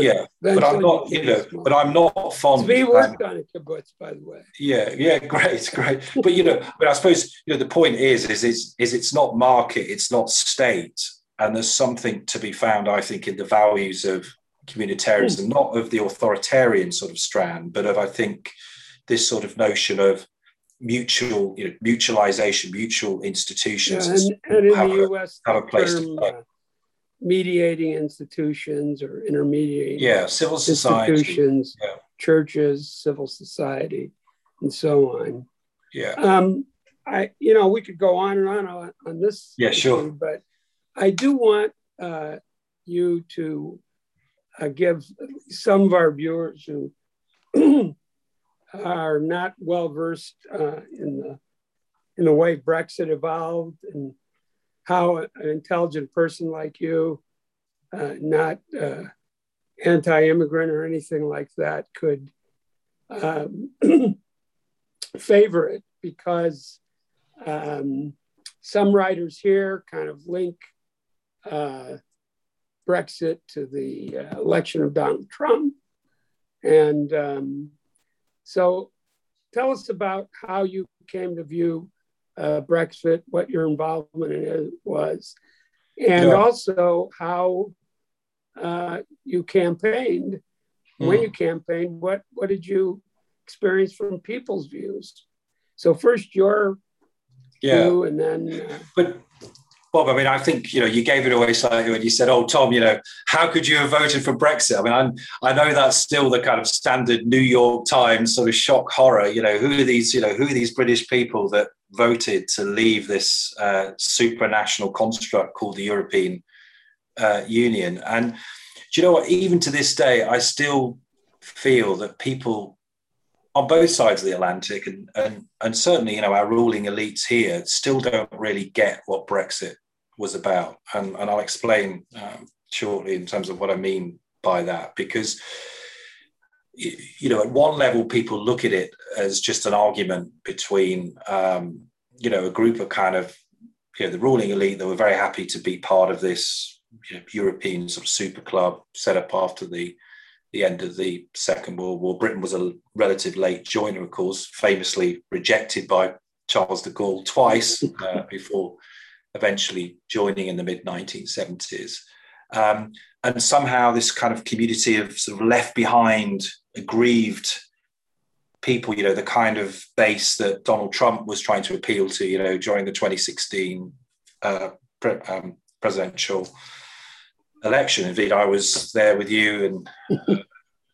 yeah, but I'm not, you know, but I'm not fond. We worked on a kibbutz, by the way. Yeah, yeah, great, great. But you know, but I suppose you know the point is, is is is it's not market, it's not state, and there's something to be found, I think, in the values of communitarianism, mm. not of the authoritarian sort of strand, but of I think this sort of notion of mutual, you know, mutualization, mutual institutions. Yeah, and, and, in the US, have a place term, to. Uh, mediating institutions or intermediating yeah civil society. institutions yeah. churches civil society and so on. Yeah. Um i you know we could go on and on on, on this yeah issue, sure. but i do want uh, you to uh, give some of our viewers who are not well versed uh, in the in the way brexit evolved and how an intelligent person like you, uh, not uh, anti immigrant or anything like that, could um, favor it because um, some writers here kind of link uh, Brexit to the uh, election of Donald Trump. And um, so tell us about how you came to view uh, Brexit, what your involvement in it was, and yeah. also how uh, you campaigned. Mm. When hmm. you campaigned, what what did you experience from people's views? So first your yeah. view, and then. Uh, but Bob, I mean, I think you know you gave it away slightly when you said, "Oh, Tom, you know, how could you have voted for Brexit?" I mean, I'm, I know that's still the kind of standard New York Times sort of shock horror. You know, who are these? You know, who are these British people that voted to leave this uh, supranational construct called the European uh, Union? And do you know what? Even to this day, I still feel that people on both sides of the Atlantic and, and, and certainly, you know, our ruling elites here still don't really get what Brexit was about. And, and I'll explain um, shortly in terms of what I mean by that, because, you know, at one level, people look at it as just an argument between, um, you know, a group of kind of, you know, the ruling elite that were very happy to be part of this you know, European sort of super club set up after the the end of the Second World War. Britain was a relative late joiner, of course, famously rejected by Charles de Gaulle twice uh, before eventually joining in the mid 1970s. Um, and somehow this kind of community of sort of left behind, aggrieved people, you know, the kind of base that Donald Trump was trying to appeal to, you know, during the 2016 uh, pre- um, presidential election. Indeed, I was there with you and uh,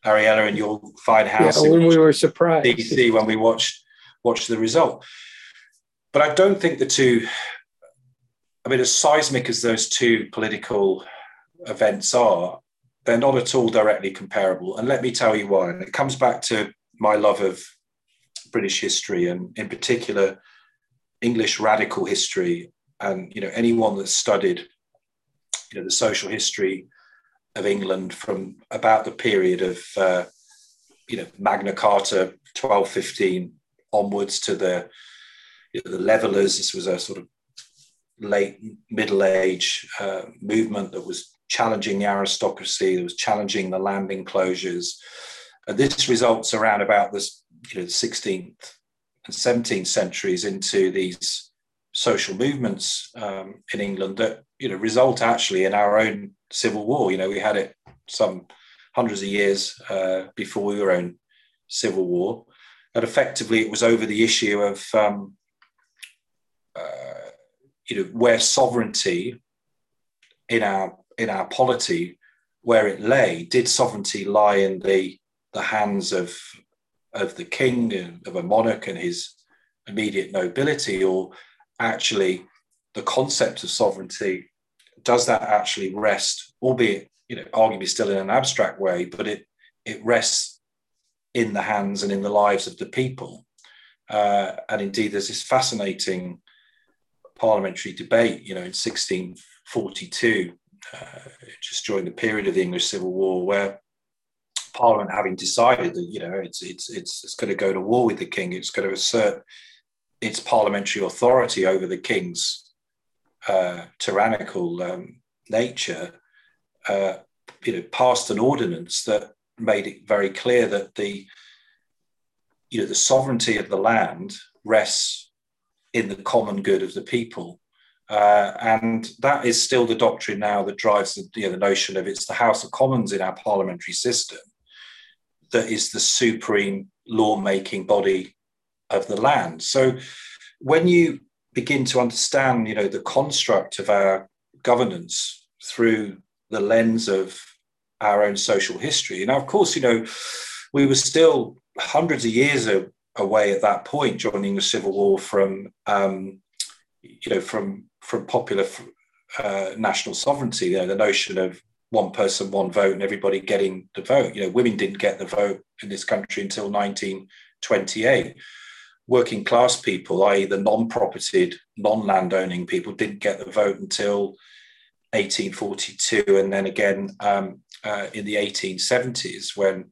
Ariella in your fine house. Yeah, when we were surprised. DC when we watched watched the result. But I don't think the two I mean, as seismic as those two political events are, they're not at all directly comparable. And let me tell you why. And it comes back to my love of British history and, in particular, English radical history. And you know, anyone that's studied, you know, the social history of England from about the period of, uh, you know, Magna Carta, 1215 onwards to the you know, the levelers. This was a sort of late middle age uh, movement that was challenging the aristocracy, that was challenging the land enclosures. This results around about this, you know, the 16th and 17th centuries into these social movements um, in England that, you know, result actually in our own civil war. You know, we had it some hundreds of years uh, before were in civil war. And effectively, it was over the issue of um, uh, you know where sovereignty in our in our polity where it lay did sovereignty lie in the the hands of of the king of a monarch and his immediate nobility? Or actually the concept of sovereignty does that actually rest albeit you know arguably still in an abstract way but it it rests in the hands and in the lives of the people? Uh, and indeed there's this fascinating parliamentary debate, you know, in 1642, uh, just during the period of the English Civil War, where Parliament, having decided that you know it's it's it's, it's going to go to war with the king, it's going to assert its parliamentary authority over the king's uh, tyrannical um, nature, uh, you know, passed an ordinance that made it very clear that the you know the sovereignty of the land rests in the common good of the people. Uh, and that is still the doctrine now that drives the, you know, the notion of it's the House of Commons in our parliamentary system that is the supreme lawmaking body of the land. So when you begin to understand, you know, the construct of our governance through the lens of our own social history, now of course, you know, we were still hundreds of years away at that point during the Civil War from, um, you know, from from popular uh, national sovereignty. You know, the notion of one person, one vote, and everybody getting the vote. You know, women didn't get the vote in this country until 1928. Working class people, i.e., the non-propertied, non-landowning people, didn't get the vote until 1842, and then again um, uh, in the 1870s when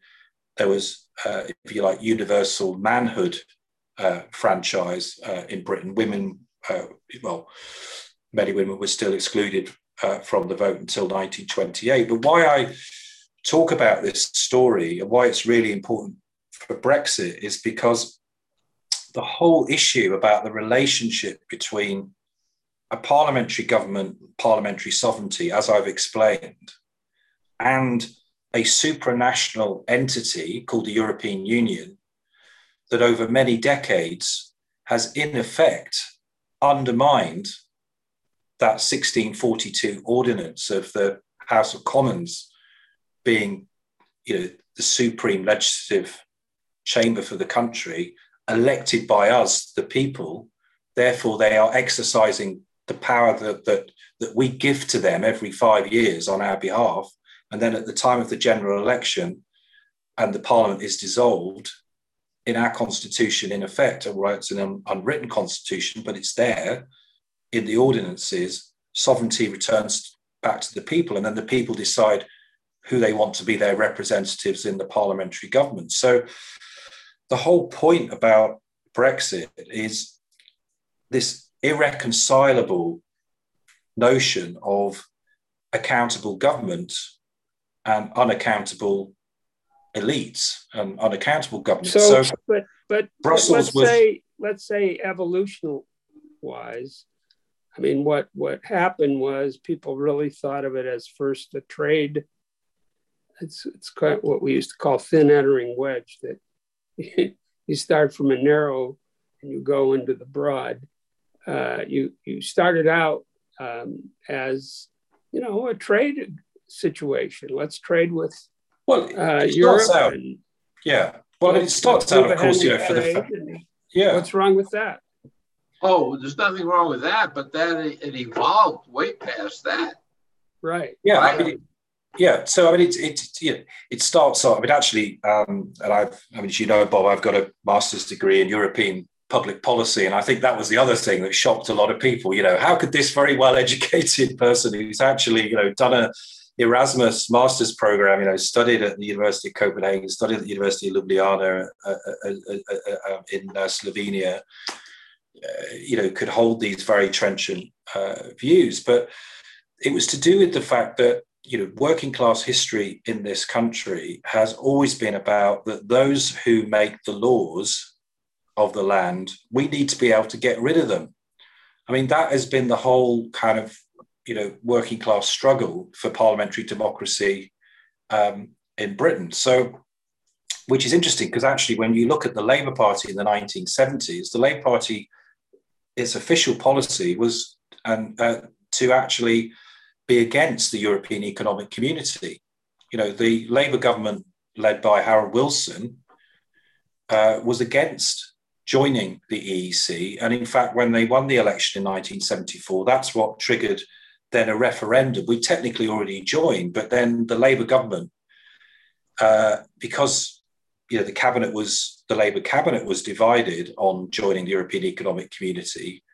there was uh, if you like, universal manhood uh, franchise uh, in Britain. Women, well, many women were still excluded uh, from the vote until 1928. But why I talk about this story and why it's really important for Brexit is because the whole issue about the relationship between a parliamentary government, parliamentary sovereignty, as I've explained, and a supranational entity called the European Union that over many decades has, in effect, undermined that 1642 ordinance of the House of Commons being you know, the supreme legislative chamber for the country, elected by us, the people. Therefore, they are exercising the power that, that, that we give to them every five years on our behalf and then at the time of the general election and the parliament is dissolved, in our constitution, in effect, although it's an unwritten constitution, but it's there in the ordinances, sovereignty returns back to the people, and then the people decide who they want to be their representatives in the parliamentary government. So the whole point about Brexit is this irreconcilable notion of accountable government and unaccountable elites and unaccountable governments. So, so but but Brussels let's was, say let's say evolution wise, I mean, what what happened was people really thought of it as first a trade. It's it's quite what we used to call thin entering wedge. That you start from a narrow and you go into the broad. Uh, you you started out um, as you know a trade situation. Let's trade with well, uh, Europe. Out, and, yeah, well, it starts out, of course, you know, for the yeah. What's wrong with that? Oh, there's nothing wrong with that, but then it, it evolved way past that. Right. Yeah, I mean, yeah. So I mean, it it yeah, it starts off. I mean, actually, um, and I've I mean, as you know, Bob, I've got a master's degree in European public policy, and I think that was the other thing that shocked a lot of people. You know, how could this very well educated person who's actually you know done a Erasmus master's program, you know, studied at the University of Copenhagen, studied at the University of Ljubljana uh, uh, uh, uh in Slovenia, you know, could hold these very trenchant views. But it was to do with the fact that you know working class history in this country has always been about that those who make the laws of the land we need to be able to get rid of them i mean that has been the whole kind of you know working class struggle for parliamentary democracy um, in britain so which is interesting because actually when you look at the labour party in the 1970s the labour party its official policy was and uh, to actually be against the European Economic Community. You know, the Labour government led by Harold Wilson uh, was against joining the EEC. And in fact, when they won the election in 1974, that's what triggered then a referendum. We technically already joined, but then the Labour government, uh, because you know the cabinet was the Labour cabinet was divided on joining the European Economic Community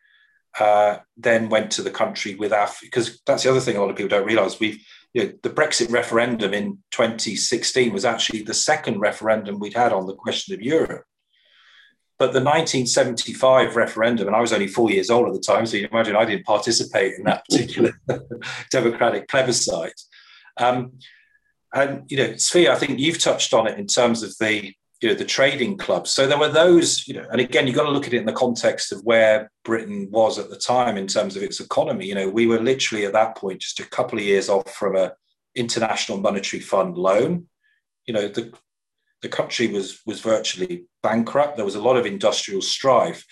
uh, then went to the country with Af because that's the other thing a lot of people don't realise. We've you know, the Brexit referendum in 2016 was actually the second referendum we'd had on the question of Europe. But the 1975 referendum, and I was only four years old at the time, so you imagine I didn't participate in that particular democratic plebiscite. Um, and you know, Zvi, I think you've touched on it in terms of the you know the trading clubs. So there were those, you know, and again, you've got to look at it in the context of where Britain was at the time in terms of its economy. You know, we were literally at that point just a couple of years off from a international monetary fund loan. You know, the the country was was virtually bankrupt. There was a lot of industrial strife.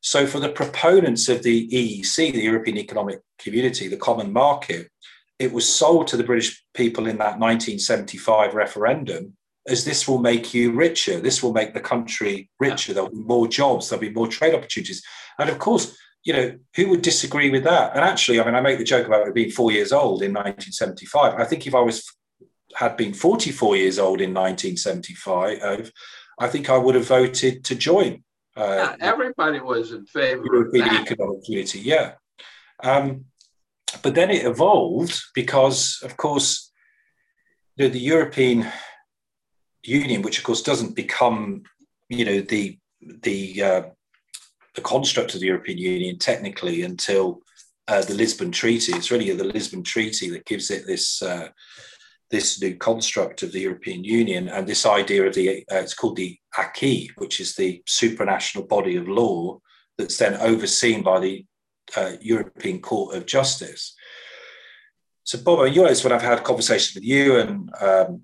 So for the proponents of the EEC, the European Economic Community, the common market, it was sold to the British people in that 1975 referendum as this will make you richer. This will make the country richer. There'll be more jobs. There'll be more trade opportunities. And of course, you know, who would disagree with that? And actually, I mean, I make the joke about it being four years old in 1975. I think if I was had been 44 years old in 1975, I think I would have voted to join. Uh, yeah, everybody was in favor European of that. Economic Community. Yeah. Um, but then it evolved because, of course, you know, the European Union, which of course doesn't become, you know, the the uh, the construct of the European Union technically until uh, the Lisbon Treaty. It's really the Lisbon Treaty that gives it this uh, this new construct of the European Union and this idea of the uh, it's called the acquis, which is the supranational body of law that's then overseen by the uh, European Court of Justice. So, Bob, you know, when I've had conversations with you and um,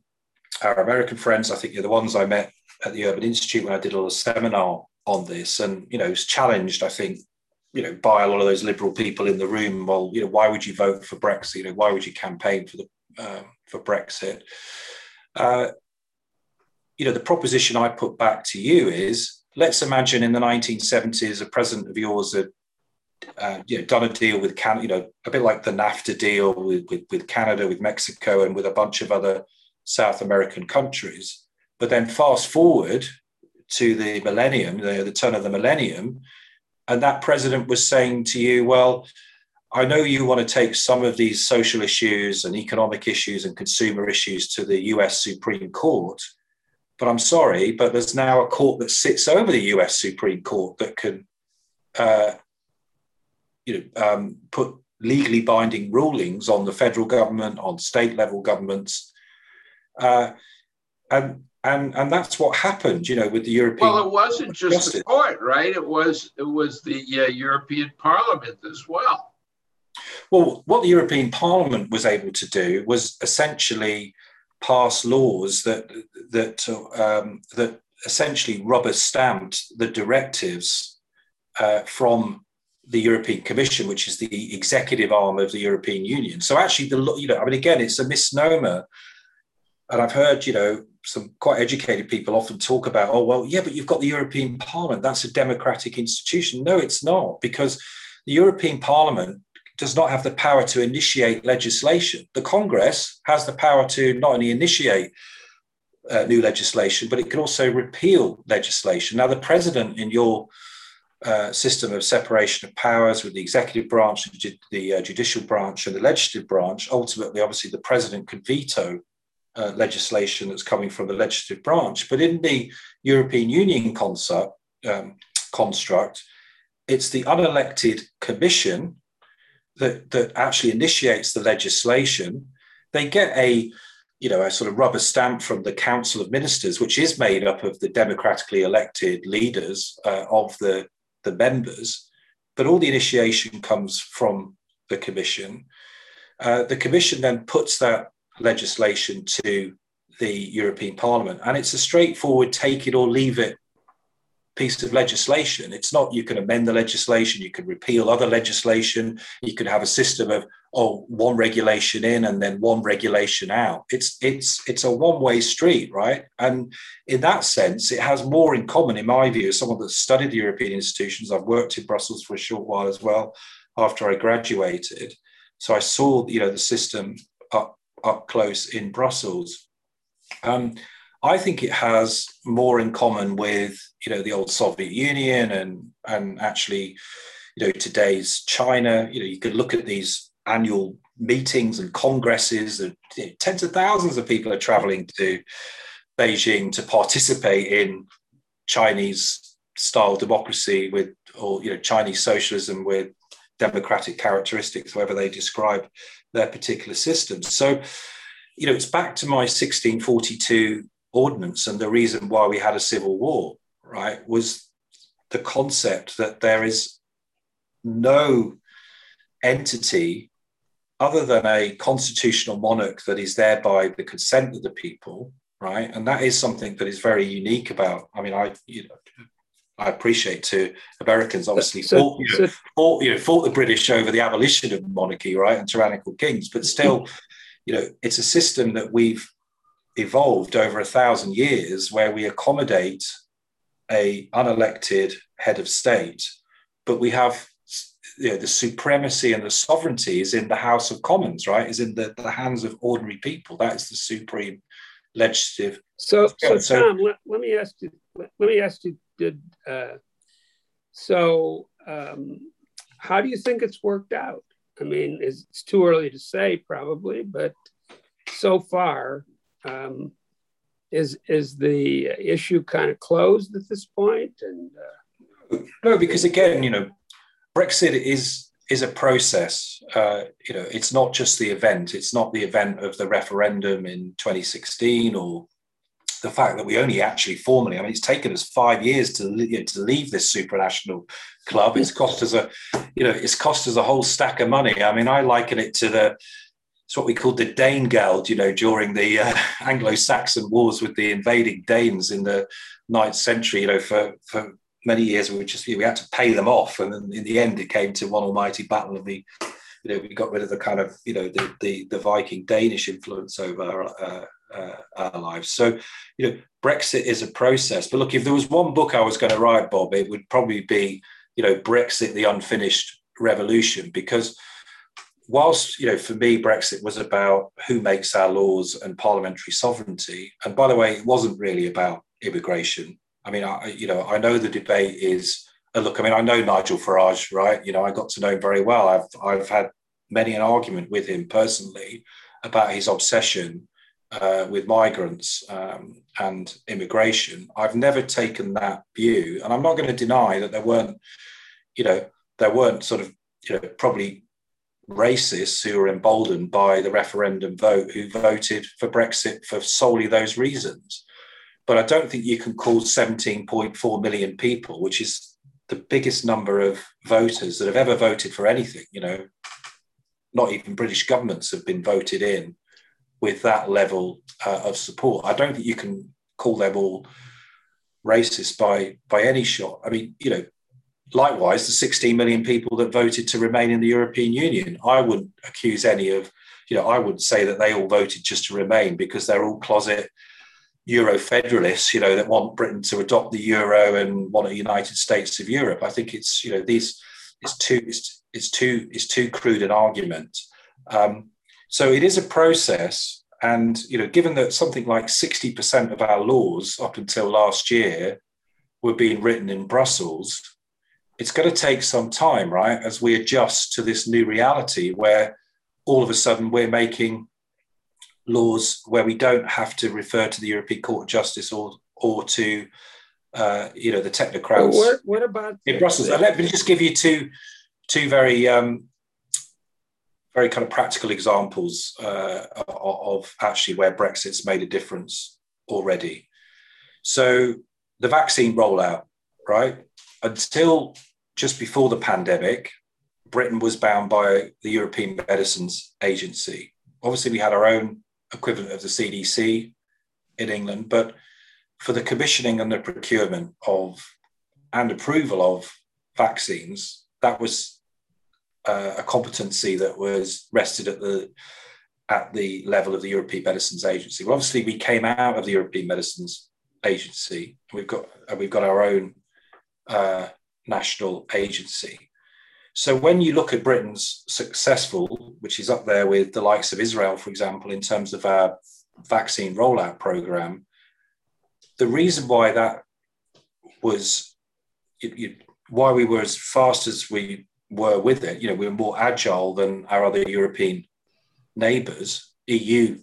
our American friends. I think you're the ones I met at the Urban Institute when I did a little seminar on this, and you know, was challenged. I think you know by a lot of those liberal people in the room. Well, you know, why would you vote for Brexit? You know, why would you campaign for the um, for Brexit? Uh, you know, the proposition I put back to you is: let's imagine in the 1970s, a president of yours had uh, you know, done a deal with Canada, you know, a bit like the NAFTA deal with, with, with Canada, with Mexico, and with a bunch of other South American countries. But then fast forward to the millennium, the, the turn of the millennium, and that president was saying to you, well, I know you want to take some of these social issues and economic issues and consumer issues to the US Supreme Court, but I'm sorry, but there's now a court that sits over the US Supreme Court that can, uh, you know, um, put legally binding rulings on the federal government, on state level governments, uh, and and and that's what happened, you know, with the European. Well, it wasn't just Justice. the court, right? It was it was the uh, European Parliament as well. Well, what the European Parliament was able to do was essentially pass laws that that um, that essentially rubber stamped the directives uh, from the European Commission, which is the executive arm of the European Union. So actually, the you know, I mean, again, it's a misnomer and I've heard, you know, some quite educated people often talk about, oh well, yeah, but you've got the European Parliament. That's a democratic institution. No, it's not, because the European Parliament does not have the power to initiate legislation. The Congress has the power to not only initiate uh, new legislation, but it can also repeal legislation. Now, the president in your uh, system of separation of powers with the executive branch, the uh, judicial branch, and the legislative branch, ultimately, obviously, the president could veto uh, legislation that's coming from the legislative branch. But in the European Union concept, um, construct, it's the unelected commission that, that actually initiates the legislation. They get a you know, a sort of rubber stamp from the Council of Ministers, which is made up of the democratically elected leaders uh, of the, the members, but all the initiation comes from the Commission. Uh, the Commission then puts that legislation to the European Parliament, and it's a straightforward take it or leave it piece of legislation. It's not you can amend the legislation, you can repeal other legislation, you could have a system of oh one regulation in and then one regulation out. It's it's it's a one-way street, right? And in that sense, it has more in common, in my view, as someone that's studied the European institutions. I've worked in Brussels for a short while as well after I graduated. So I saw, you know, the system up up close in Brussels. Um, I think it has more in common with you know the old Soviet Union and and actually you know today's China. You know you could look at these annual meetings and congresses, and you know, tens of thousands of people are traveling to Beijing to participate in Chinese style democracy with or you know Chinese socialism with democratic characteristics, however they describe their particular systems. So, you know, it's back to my 1642 ordinance and the reason why we had a civil war, right, was the concept that there is no entity other than a constitutional monarch that is there by the consent of the people, right? And that is something that is very unique about. I mean, I you know, I appreciate to Americans obviously so, fought, you know, so, fought, you know, fought the British over the abolition of monarchy, right, and tyrannical kings, but still, you know, it's a system that we've evolved over a thousand years where we accommodate a unelected head of state, but we have you know, the supremacy and the sovereignty is in the House of Commons, right? Is in the, the hands of ordinary people. That is the supreme legislative. So, so, so Tom, let, let, me ask you. Let, let me ask you. Did uh, so? Um, how do you think it's worked out? I mean, it's too early to say, probably, but so far, um, is is the issue kind of closed at this point? And uh... no, because again, you know, Brexit is is a process. Uh, you know, it's not just the event. It's not the event of the referendum in 2016 or the fact that we only actually formally. I mean, it's taken us five years to you know, to leave this supranational club. It's cost us a, you know, it's cost us a whole stack of money. I mean, I liken it to the it's what we called the Danegeld, you know, during the uh, Anglo-Saxon wars with the invading Danes in the ninth century. You know, for for many years we just we had to pay them off, and in the end it came to one almighty battle of the. You know, we got rid of the kind of you know the the, the Viking Danish influence over our, uh, uh, our lives. So, you know, Brexit is a process. But look, if there was one book I was going to write, Bob, it would probably be you know Brexit: The Unfinished Revolution, because whilst you know for me brexit was about who makes our laws and parliamentary sovereignty and by the way it wasn't really about immigration. I mean i you know i know the debate is look i mean i know nigel farage right? You know i got to know him very well. I've i've had many an argument with him personally about his obsession uh, with migrants um, and immigration. I've never taken that view and i'm not going to deny that there weren't you know there weren't sort of you know probably racists who were emboldened by the referendum vote who voted for Brexit for solely those reasons. But I don't think you can call 17.4 million people, which is the biggest number of voters that have ever voted for anything, you know, not even British governments have been voted in with that level uh, of support. I don't think you can call them all racist by by any shot. I mean, you know, likewise, the 16 million people that voted to remain in the European Union. I wouldn't accuse any of, you know, I wouldn't say that they all voted just to remain because they're all closet Euro federalists, you know, that want Britain to adopt the euro and want a United States of Europe. I think it's you know these it's too it's, it's too it's too crude an argument. Um, so it is a process, and you know, given that something like sixty percent of our laws up until last year were being written in Brussels, it's going to take some time, right, as we adjust to this new reality where all of a sudden we're making laws where we don't have to refer to the European Court of Justice or or to uh, you know the technocrats. Well, what, what, about in Brussels? let me just give you two two very um, very kind of practical examples uh, of actually where Brexit's made a difference already. So the vaccine rollout, right? Until just before the pandemic, Britain was bound by the European Medicines Agency. Obviously, we had our own equivalent of the CDC in England, but for the commissioning and the procurement of and approval of vaccines, that was uh, a competency that was rested at the at the level of the European Medicines Agency. Well, obviously, we came out of the European Medicines Agency. We've got we've got our own uh, national agency. So when you look at Britain's successful, which is up there with the likes of Israel, for example, in terms of our vaccine rollout program, the reason why that was it, it, why we were as fast as we were with it, you know, we were more agile than our other European neighbours, EU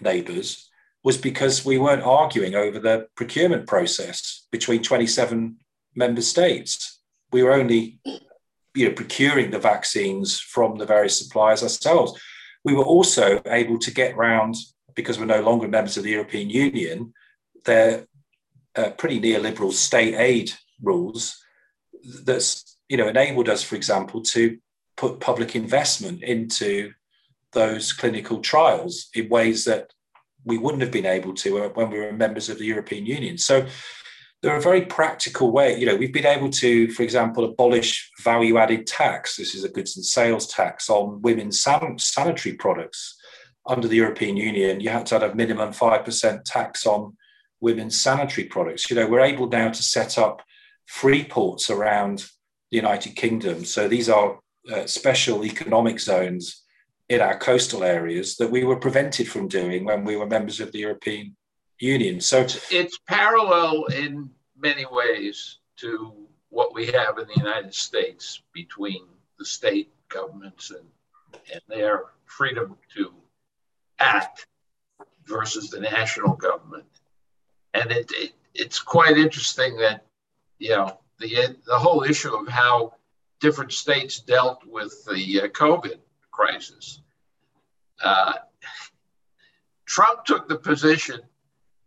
neighbours, was because we weren't arguing over the procurement process between 27 member states. We were only you know, procuring the vaccines from the various suppliers ourselves. We were also able to get round, because we're no longer members of the European Union, their uh, pretty neoliberal state aid rules that's you know enabled us, for example, to put public investment into those clinical trials in ways that we wouldn't have been able to when we were members of the European Union. So there are very practical way. You know, we've been able to, for example, abolish value-added tax. This is a goods and sales tax on women's san- sanitary products. Under the European Union, you had to have a minimum five percent tax on women's sanitary products. You know, we're able now to set up free ports around the United Kingdom. So these are uh, special economic zones in our coastal areas that we were prevented from doing when we were members of the European Union. So it's parallel in many ways to what we have in the United States between the state governments and, and their freedom to act versus the national government. And it, it, it's quite interesting that, you know, the, the whole issue of how different states dealt with the uh, COVID crisis. Uh, Trump took the position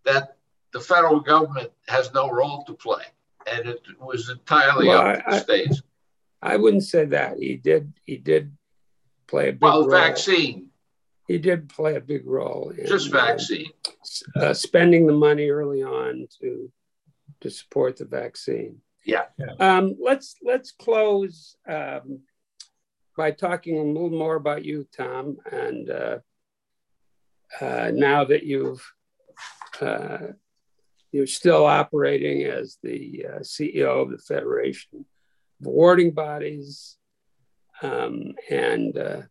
that the federal government has no role to play, and it was entirely well, up to the states. I wouldn't say that. He did. He did play a big role. well, role. vaccine. He did play a big role. In, Just uh, vaccine. Uh, spending the money early on to to support the vaccine. Yeah. Um, let's let's close um, by talking a little more about you, Tom, and uh, uh, now that you've uh, you're still operating as the uh, CEO of the Federation of Awarding Bodies um, and uh,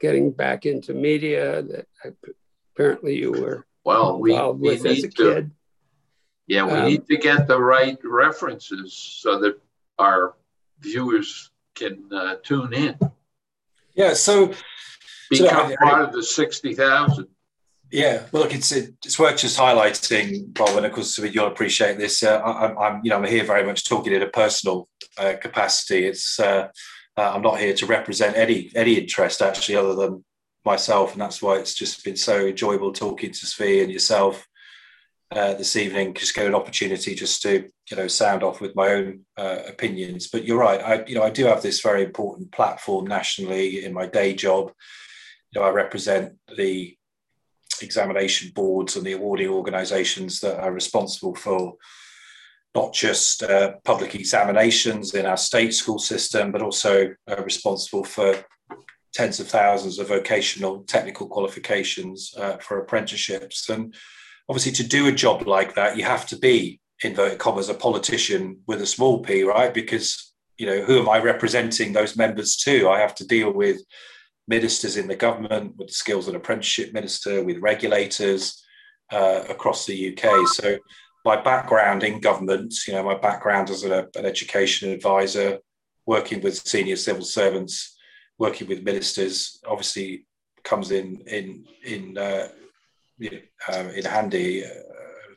getting back into media that apparently you were well, involved we, we with as a to, kid. Yeah, we um, need to get the right references so that our viewers can uh, tune in. Yeah, so become so, part of the sixty thousand. Yeah, well, look, it's it's worth just highlighting, Bob, and of course you'll appreciate this. Uh, I, am you know I'm here very much talking in a personal uh, capacity. It's uh, uh, I'm not here to represent any any interest actually, other than myself, and that's why it's just been so enjoyable talking to Zvi and yourself uh, this evening. Just get an opportunity just to you know sound off with my own uh, opinions. But you're right, I you know I do have this very important platform nationally in my day job. You know, I represent the examination boards and the awarding organisations that are responsible for not just uh, public examinations in our state school system, but also uh, responsible for tens of thousands of vocational technical qualifications uh, for apprenticeships. And obviously, to do a job like that, you have to be in inverted commas a politician with a small p, right? Because you know who am I representing those members to? I have to deal with ministers in the government, with the skills and apprenticeship minister, with regulators uh, across the UK. So my background in government, you know, my background as a, an education advisor, working with senior civil servants, working with ministers, obviously comes in in in uh, uh, in handy. Uh,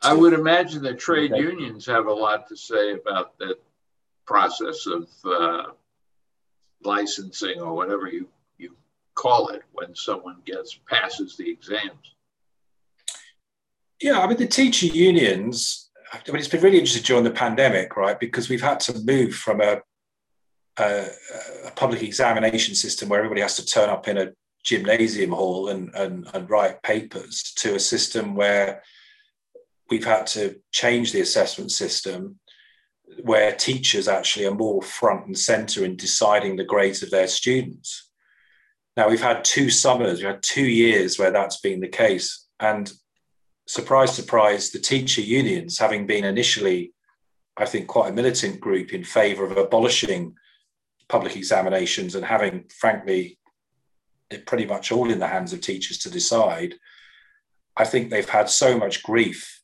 I would imagine that trade unions have a lot to say about that process of uh, licensing or whatever you call it when someone gets passes the exams. Yeah, I mean the teacher unions. I mean it's been really interesting during the pandemic, right? Because we've had to move from a a, a public examination system where everybody has to turn up in a gymnasium hall and, and, and write papers to a system where we've had to change the assessment system where teachers actually are more front and center in deciding the grades of their students. Now, we've had two summers, we've had two years where that's been the case. And surprise, surprise, the teacher unions, having been initially, I think, quite a militant group in favor of abolishing public examinations and having, frankly, it pretty much all in the hands of teachers to decide. I think they've had so much grief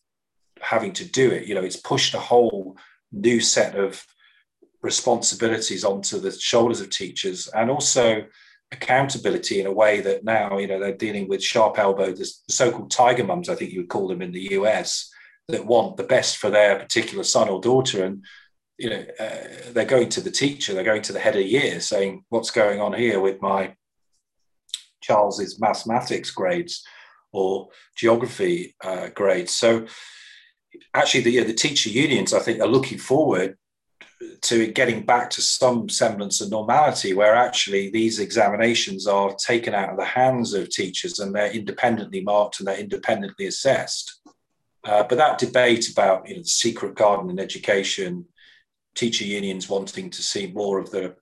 having to do it. You know, it's pushed a whole new set of responsibilities onto the shoulders of teachers and also accountability in a way that now, you know, they're dealing with sharp elbowed, the so-called tiger mums, I think you would call them in the US, that want the best for their particular son or daughter. And, you know, uh, they're going to the teacher, they're going to the head of year saying, what's going on here with my Charles's mathematics grades or geography uh, grades. So actually, the, the teacher unions, I think, are looking forward to getting back to some semblance of normality where actually these examinations are taken out of the hands of teachers and they're independently marked and they're independently assessed. Uh, but that debate about you know, the secret garden in education, teacher unions wanting to see more of the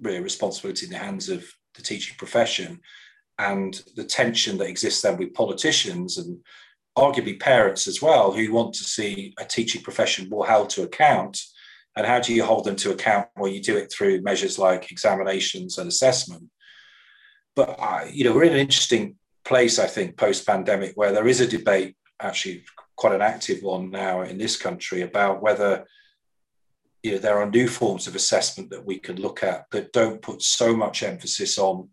responsibility in the hands of the teaching profession, and the tension that exists then with politicians and arguably parents as well who want to see a teaching profession more held to account and how do you hold them to account? Well you do it through measures like examinations and assessment. But uh, you know we're in an interesting place i think post pandemic where there is a debate actually quite an active one now in this country about whether you know there are new forms of assessment that we can look at that don't put so much emphasis on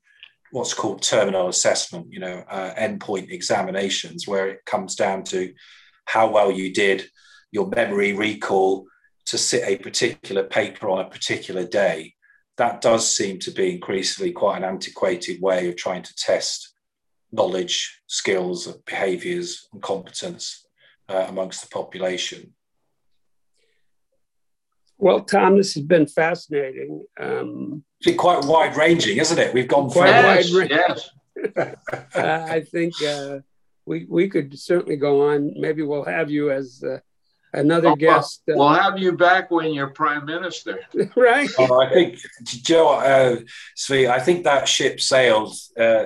what's called terminal assessment, you know, uh, endpoint examinations, where it comes down to how well you did, your memory recall to sit a particular paper on a particular day. That does seem to be increasingly quite an antiquated way of trying to test knowledge, skills, behaviors, and competence uh, amongst the population. Well, Tom, this has been fascinating. Um, it's been quite wide ranging, isn't it? We've gone quite wide ranging. Yes. uh, I think uh, we we could certainly go on. Maybe we'll have you as uh, another oh, guest. Uh, we'll have you back when you're prime minister. right. Oh, I think Joe, uh, Zvi, I think that ship sailed uh,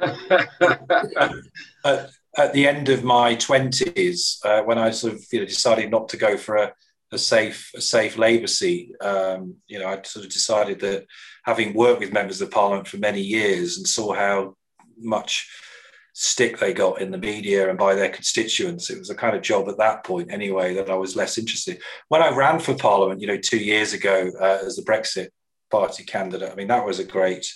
at, at, the end of my twenties uh, when I sort of you know decided not to go for a a safe a safe Labour seat. Um, you know, I sort of decided that having worked with members of Parliament for many years and saw how much stick they got in the media and by their constituents, it was a kind of job at that point anyway that I was less interested. When I ran for Parliament, you know, two years ago uh, as the Brexit Party candidate, I mean that was a great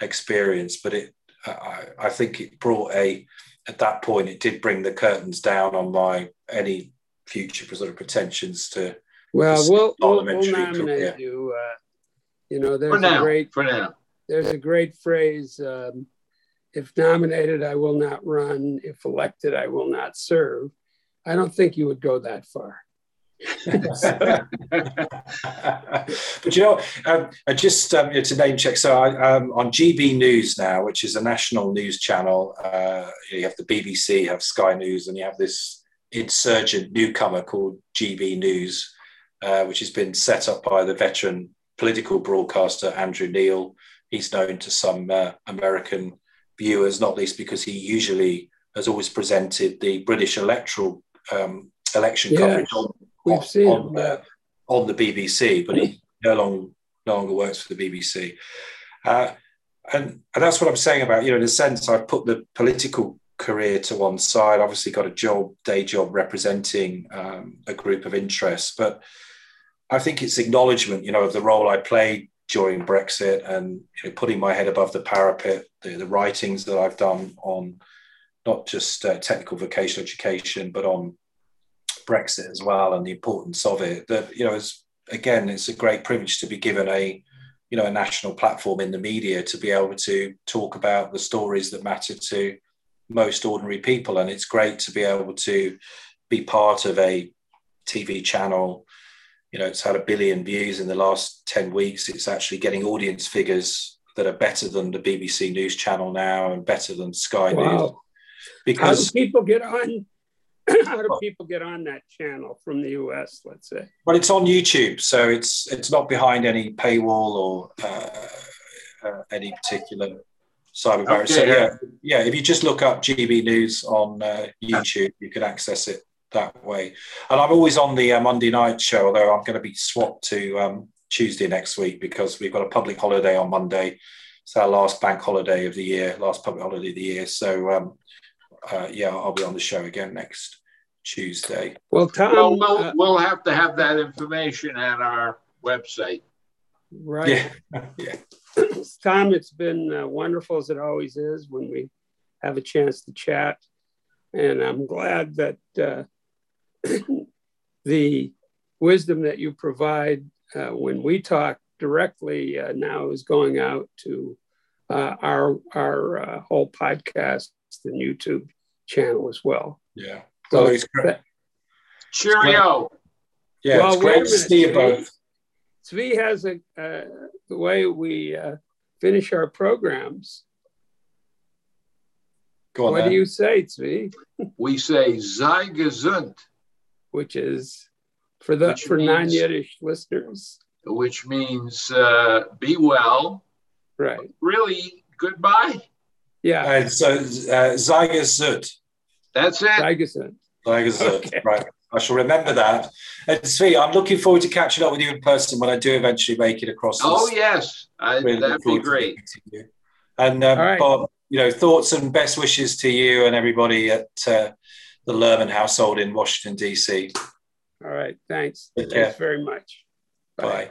experience, but it I, I think it brought a at that point it did bring the curtains down on my any future sort of pretensions to. Well, we'll, we'll, we'll nominate you. Uh, you know, there's for now, a great for now. There's a great phrase: um, "If nominated, I will not run. If elected, I will not serve." I don't think you would go that far. but you know, um, I just um, to name check. So I, um, on GB News now, which is a national news channel, uh, you have the BBC, you have Sky News, and you have this insurgent newcomer called GB News, uh, which has been set up by the veteran political broadcaster Andrew Neil. He's known to some uh, American viewers, not least because he usually has always presented the British electoral um, election Yeah, coverage on, We've on, seen on, uh, on the BBC, but he no longer no longer works for the BBC. Uh, and, and that's what I'm saying about, you know, in a sense, I've put the political career to one side, obviously got a job, day job representing um, a group of interests. But I think it's acknowledgement, you know, of the role I played during Brexit and you know, putting my head above the parapet, the, the writings that I've done on not just uh, technical vocational education, but on Brexit as well and the importance of it. That, you know, it's, again, it's a great privilege to be given a, you know, a national platform in the media to be able to talk about the stories that matter to most ordinary people. And it's great to be able to be part of a TV channel. You know, it's had a billion views in the last 10 weeks. It's actually getting audience figures that are better than the BBC News channel now and better than Sky News. Wow. How do Because, people get on? How do people get on that channel from the US, let's say? well, it's on YouTube. So it's it's not behind any paywall or uh, uh, any particular cyber virus. So Okay. yeah, yeah, if you just look up GB News on uh, YouTube, you can access it that way. And I'm always on the uh, Monday night show, although I'm going to be swapped to um, Tuesday next week because we've got a public holiday on Monday. It's our last bank holiday of the year, last public holiday of the year. So um, uh, yeah, I'll be on the show again next Tuesday. Well, Tom, Well, we'll, uh, we'll have to have that information at our website. right. Yeah, yeah. Tom, it's been uh, wonderful as it always is when we have a chance to chat. And I'm glad that uh, the wisdom that you provide uh, when we talk directly uh, now is going out to uh, our, our uh, whole podcast and YouTube channel as well. Yeah. So Well, it's great. that- Cheerio. Yeah, Well, it's great to see you both. Zvi has a uh, the way we uh, finish our programs. Go on what then. do you say, Zvi? We say sei gesund, which is for the Which for non-Yiddish listeners, which means uh, be well. right? Really, goodbye. Yeah, Uh, so, uh, Zyger Zut. That's it. Zygazin. Zyger Okay. Right. I shall remember that. And Zvi, I'm looking forward to catching up with you in person when I do eventually make it across. Oh, yes. I, Really that'd be great. And um, All right. Bob, you know, thoughts and best wishes to you and everybody at uh, the Lerman household in Washington, D.C. All right, thanks. Take Thanks care. very much. Bye.